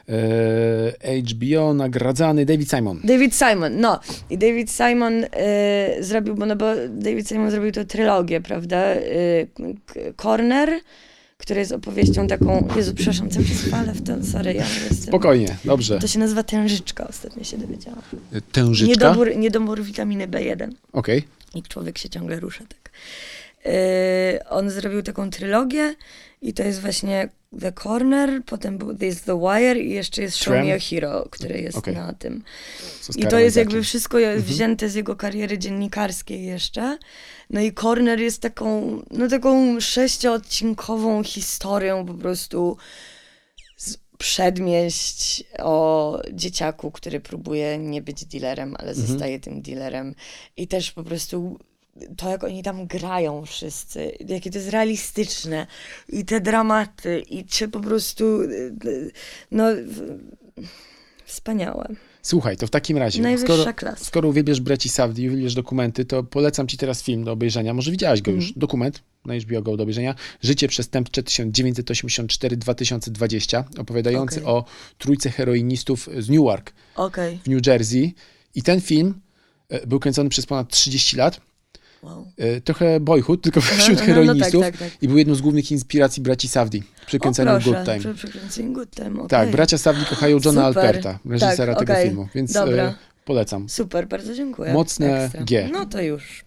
e, HBO, nagradzany David Simon. David Simon, no. I David Simon y, zrobił, bo, no bo David Simon zrobił tę trylogię, prawda? Y, K- Corner, który jest opowieścią taką, Jezu, przepraszam, cały czas falę w to, sorry, ja jestem... Spokojnie, dobrze. To się nazywa tężyczka, ostatnio się dowiedziałam. Tężyczka? Niedobór, niedobór witaminy B1 Okej. I człowiek się ciągle rusza tak. Yy, on zrobił taką trylogię i to jest właśnie The Corner, potem był This The Wire i jeszcze jest Show. Me a Hero, który jest Okej. na tym. I to jest jakby wszystko wzięte z jego kariery dziennikarskiej jeszcze. No i Corner jest taką, no taką sześcioodcinkową historią po prostu przedmieść o dzieciaku, który próbuje nie być dealerem, ale zostaje tym dealerem. I też po prostu to, jak oni tam grają wszyscy, jakie to jest realistyczne i te dramaty i czy po prostu no w- wspaniałe. Słuchaj, to w takim razie, Najwyższa skoro, klasa. skoro uwielbiasz Braci Safdie i uwielbiasz dokumenty, to polecam ci teraz film do obejrzenia. Może widziałaś go Mhm. już. Dokument na HBO Go do obejrzenia. Życie przestępcze 1984-2020, opowiadający Okej. o trójce heroinistów z Newark Okej. w New Jersey. I ten film e, był kręcony przez ponad 30 lat. Wow. E, Trochę boyhood, tylko wśród no, no tak, heroinistów. tak, tak. I był jedną z głównych inspiracji braci Safdie przy O, kręceniu proszę, Good Time. Przy, Good Time, okej. Tak, bracia Safdie kochają Johna Super. Alperta, reżysera Tak, tego okej. filmu, więc Dobra. e, polecam. Super, bardzo dziękuję. Mocne Ekstra. G. No to już.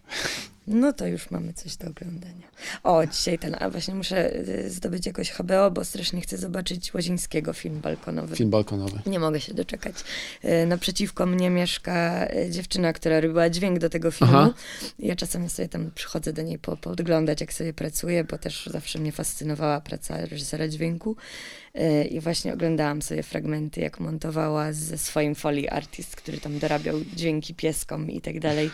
No to już mamy coś do oglądania. O, dzisiaj ten, a właśnie muszę y, zdobyć jakoś HBO, bo strasznie chcę zobaczyć Łazińskiego film balkonowy. Film balkonowy. Nie mogę się doczekać. Y, Naprzeciwko mnie mieszka y, dziewczyna, która robiła dźwięk do tego filmu. Aha. Ja czasami sobie tam przychodzę do niej po, podglądać, jak sobie pracuje, bo też zawsze mnie fascynowała praca reżysera dźwięku. Y, I właśnie oglądałam sobie fragmenty, jak montowała ze swoim Foley Artist, który tam dorabiał dźwięki pieskom i tak dalej.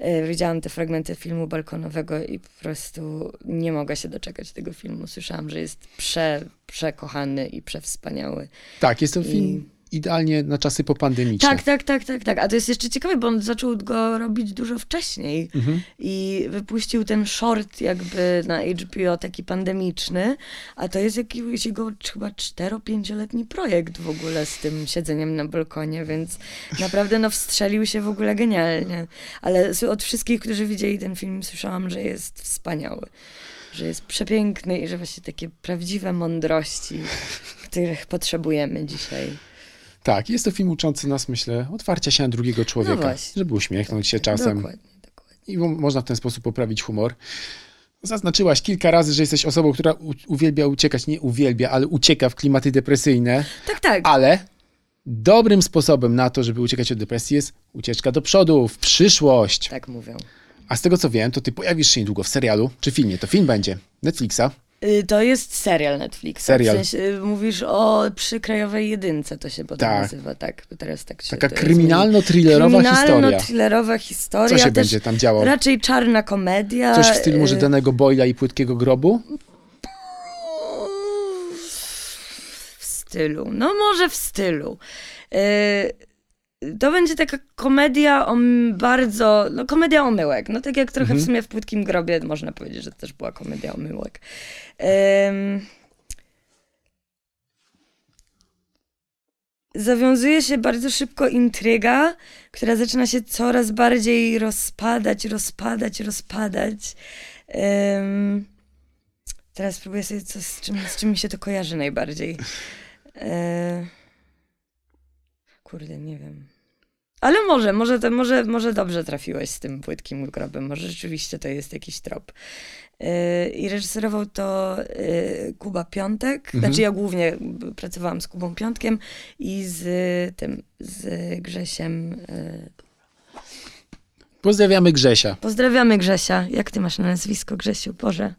Y, Widziałam te fragmenty filmu balkonowego i po prostu nie mogę się doczekać tego filmu. Słyszałam, że jest prze, przekochany i przewspaniały. Tak, jest to I- film idealnie na czasy popandemiczne. Tak, tak, tak, tak, tak. A to jest jeszcze ciekawe, bo on zaczął go robić dużo wcześniej Mhm. i wypuścił ten short jakby na HBO taki pandemiczny, a to jest jakiś jego chyba 4-5-letni projekt w ogóle z tym siedzeniem na balkonie, więc naprawdę no wstrzelił się w ogóle genialnie. Ale od wszystkich, którzy widzieli ten film, słyszałam, że jest wspaniały. Że jest przepiękny i że właśnie takie prawdziwe mądrości, których potrzebujemy dzisiaj. Tak, jest to film uczący nas, myślę, otwarcia się na drugiego człowieka, No żeby uśmiechnąć się czasem Dokładnie, dokładnie. i mo- można w ten sposób poprawić humor. Zaznaczyłaś kilka razy, że jesteś osobą, która uwielbia uciekać, nie uwielbia, ale ucieka w klimaty depresyjne, Tak, tak. ale dobrym sposobem na to, żeby uciekać od depresji jest ucieczka do przodu, w przyszłość. Tak mówią. A z tego co wiem, to ty pojawisz się niedługo w serialu, czy filmie, to film będzie, Netflixa. Y, To jest serial Netflixa. Serial. W sensie, y, mówisz o przykrajowej jedynce, to się potem Tak. nazywa, tak. Teraz tak się Taka kryminalno-thrillerowa historia. Kryminalno-thrillerowa historia. Co się będzie tam działo? Raczej czarna komedia. Coś w stylu może y, danego Boyla i płytkiego grobu? W stylu. No może w stylu. To będzie taka komedia o bardzo, no komedia omyłek. No tak jak trochę Mhm. w sumie w Płytkim Grobie można powiedzieć, że to też była komedia omyłek. Em, zawiązuje się bardzo szybko intryga, która zaczyna się coraz bardziej rozpadać, rozpadać, rozpadać. Em, teraz spróbuję sobie, co, z, czym, z czym mi się to kojarzy najbardziej. E, kurde, nie wiem. Ale może, może, to, może, może dobrze trafiłeś z tym płytkim grobem. Może rzeczywiście to jest jakiś trop. E, I reżyserował to e, Kuba Piątek. Mhm. Znaczy ja głównie pracowałam z Kubą Piątkiem i z tym, z Grzesiem. e, Pozdrawiamy Grzesia. Pozdrawiamy Grzesia. Jak ty masz na nazwisko, Grzesiu? Boże.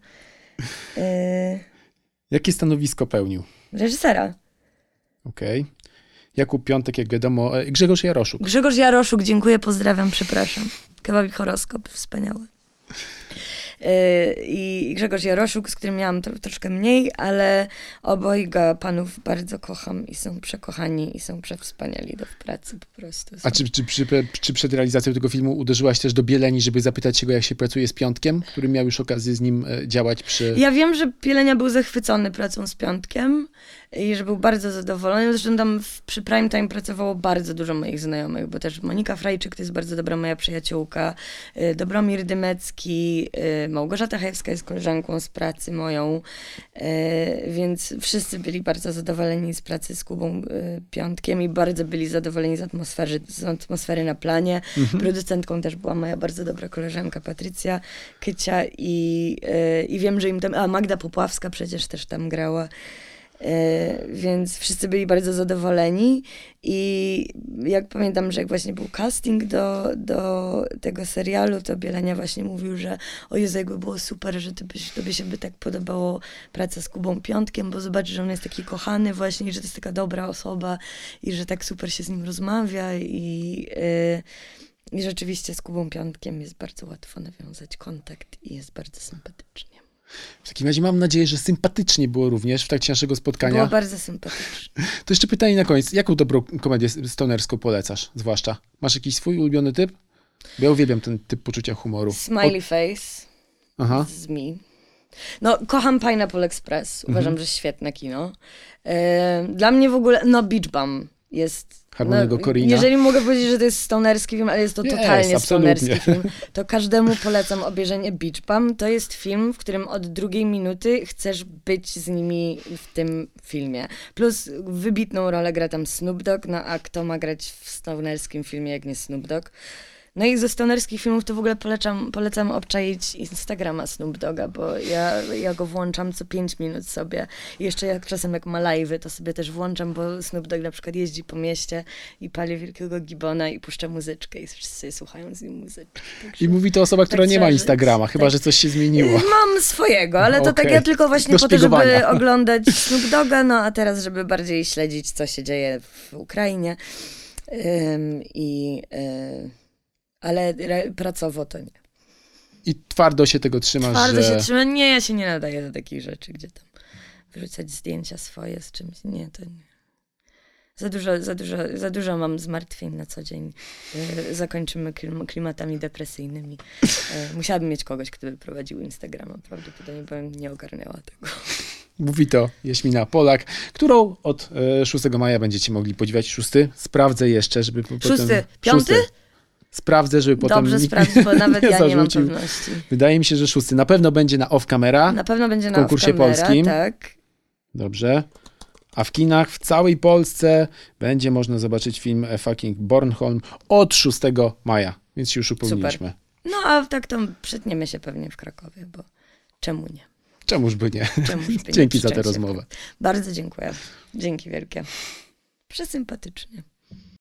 Jakie stanowisko pełnił? reżysera. Okej. Jakub Piątek, jak wiadomo, e, Grzegorz Jaroszuk. Grzegorz Jaroszuk, dziękuję, pozdrawiam, przepraszam. Kebabik horoskop, wspaniały. Yy, I Grzegorz Jaroszuk, z którym miałam tro, troszkę mniej, ale obojga panów bardzo kocham i są przekochani i są przewspaniali do pracy po prostu. Są. A czy, czy, przy, czy przed realizacją tego filmu uderzyłaś też do Bieleni, żeby zapytać się go, jak się pracuje z Piątkiem, który miał już okazję z nim e, działać przy... Ja wiem, że Pielenia był zachwycony pracą z Piątkiem i że był bardzo zadowolony. Zresztą tam w, przy Prime Time pracowało bardzo dużo moich znajomych, bo też Monika Frajczyk to jest bardzo dobra moja przyjaciółka, y, Dobromir Dymecki, y, Małgorzata Hajewska jest koleżanką z pracy moją, y, więc wszyscy byli bardzo zadowoleni z pracy z Kubą y, Piątkiem i bardzo byli zadowoleni z atmosfery, z atmosfery na planie. Producentką też była moja bardzo dobra koleżanka Patrycja Kycia i, e, i wiem, że im tam, a Magda Popławska przecież też tam grała. E, więc wszyscy byli bardzo zadowoleni i jak pamiętam, że jak właśnie był casting do, do tego serialu, to Bielenia właśnie mówił, że o Jezu, jakby było super, że tobie, tobie się by tak podobało praca z Kubą Piątkiem, bo zobacz, że on jest taki kochany właśnie, że to jest taka dobra osoba i że tak super się z nim rozmawia i... e, i rzeczywiście z Kubą Piątkiem jest bardzo łatwo nawiązać kontakt i jest bardzo sympatycznie. W takim razie mam nadzieję, że sympatycznie było również w trakcie naszego spotkania. Było bardzo sympatyczne. To jeszcze pytanie na koniec. Jaką dobrą komedię stonerską polecasz, zwłaszcza? Masz jakiś swój ulubiony typ? Bo ja uwielbiam ten typ poczucia humoru. Smiley face O, aha. z me. No, kocham Pineapple Express. Uważam, że świetne kino. E, Dla mnie w ogóle, no Beach Bum jest... Harmonego no, Corina. Jeżeli mogę powiedzieć, że to jest stonerski film, ale jest to totalnie stonerski film, to każdemu polecam obejrzenie Beach Bum. To jest film, w którym od drugiej minuty chcesz być z nimi w tym filmie. Plus wybitną rolę gra tam Snoop Dogg, no a kto ma grać w stonerskim filmie, jak nie Snoop Dogg? No i ze stonerskich filmów to w ogóle polecam, polecam obczaić Instagrama Snoop Dogga, bo ja, ja go włączam co 5 minut sobie. I jeszcze jak czasem jak ma live'y, to sobie też włączam, bo Snoop Dogg na przykład jeździ po mieście i pali wielkiego gibona i puszcza muzyczkę i wszyscy słuchają z nim muzyczki. Także... I mówi to osoba, która Tak nie ma Instagrama, żyć. chyba, Tak. że coś się zmieniło. Mam swojego, ale to tak ja tylko właśnie po to, żeby oglądać Snoop Dogga, no a teraz, żeby bardziej śledzić, co się dzieje w Ukrainie. Ym, I, y, ale pracowo to nie. I twardo się tego trzymasz, Twardo że... się trzyma. Nie, ja się nie nadaję do takich rzeczy, gdzie tam wrzucać zdjęcia swoje z czymś. Nie, to nie. Za dużo, za, dużo, za dużo mam zmartwień na co dzień. Y, Zakończymy klim- klimatami depresyjnymi. Y, Musiałabym mieć kogoś, kto by prowadził Instagrama. Prawdopodobnie bym nie ogarniała tego. Mówi to Jaśmina Polak, którą od e, 6 maja będziecie mogli podziwiać. Szósty? Sprawdzę jeszcze, żeby po- potem... Szósty? Piąty? Sprawdzę, żeby potem Dobrze nikt sprawdź, bo nawet nie ja nie mam zarzucił. pewności. Wydaje mi się, że szósty. Na pewno będzie na off camera. Na pewno będzie na konkursie off-camera, polskim. Tak. Dobrze. A w kinach w całej Polsce będzie można zobaczyć film e, Fucking Bornholm od 6 maja, więc się już upomnieliśmy. No a tak to przytniemy się pewnie w Krakowie, bo czemu nie? Czemuż by nie? Czemuż by nie Dzięki za tę rozmowę. Bardzo dziękuję. Dzięki wielkie. Przesympatycznie.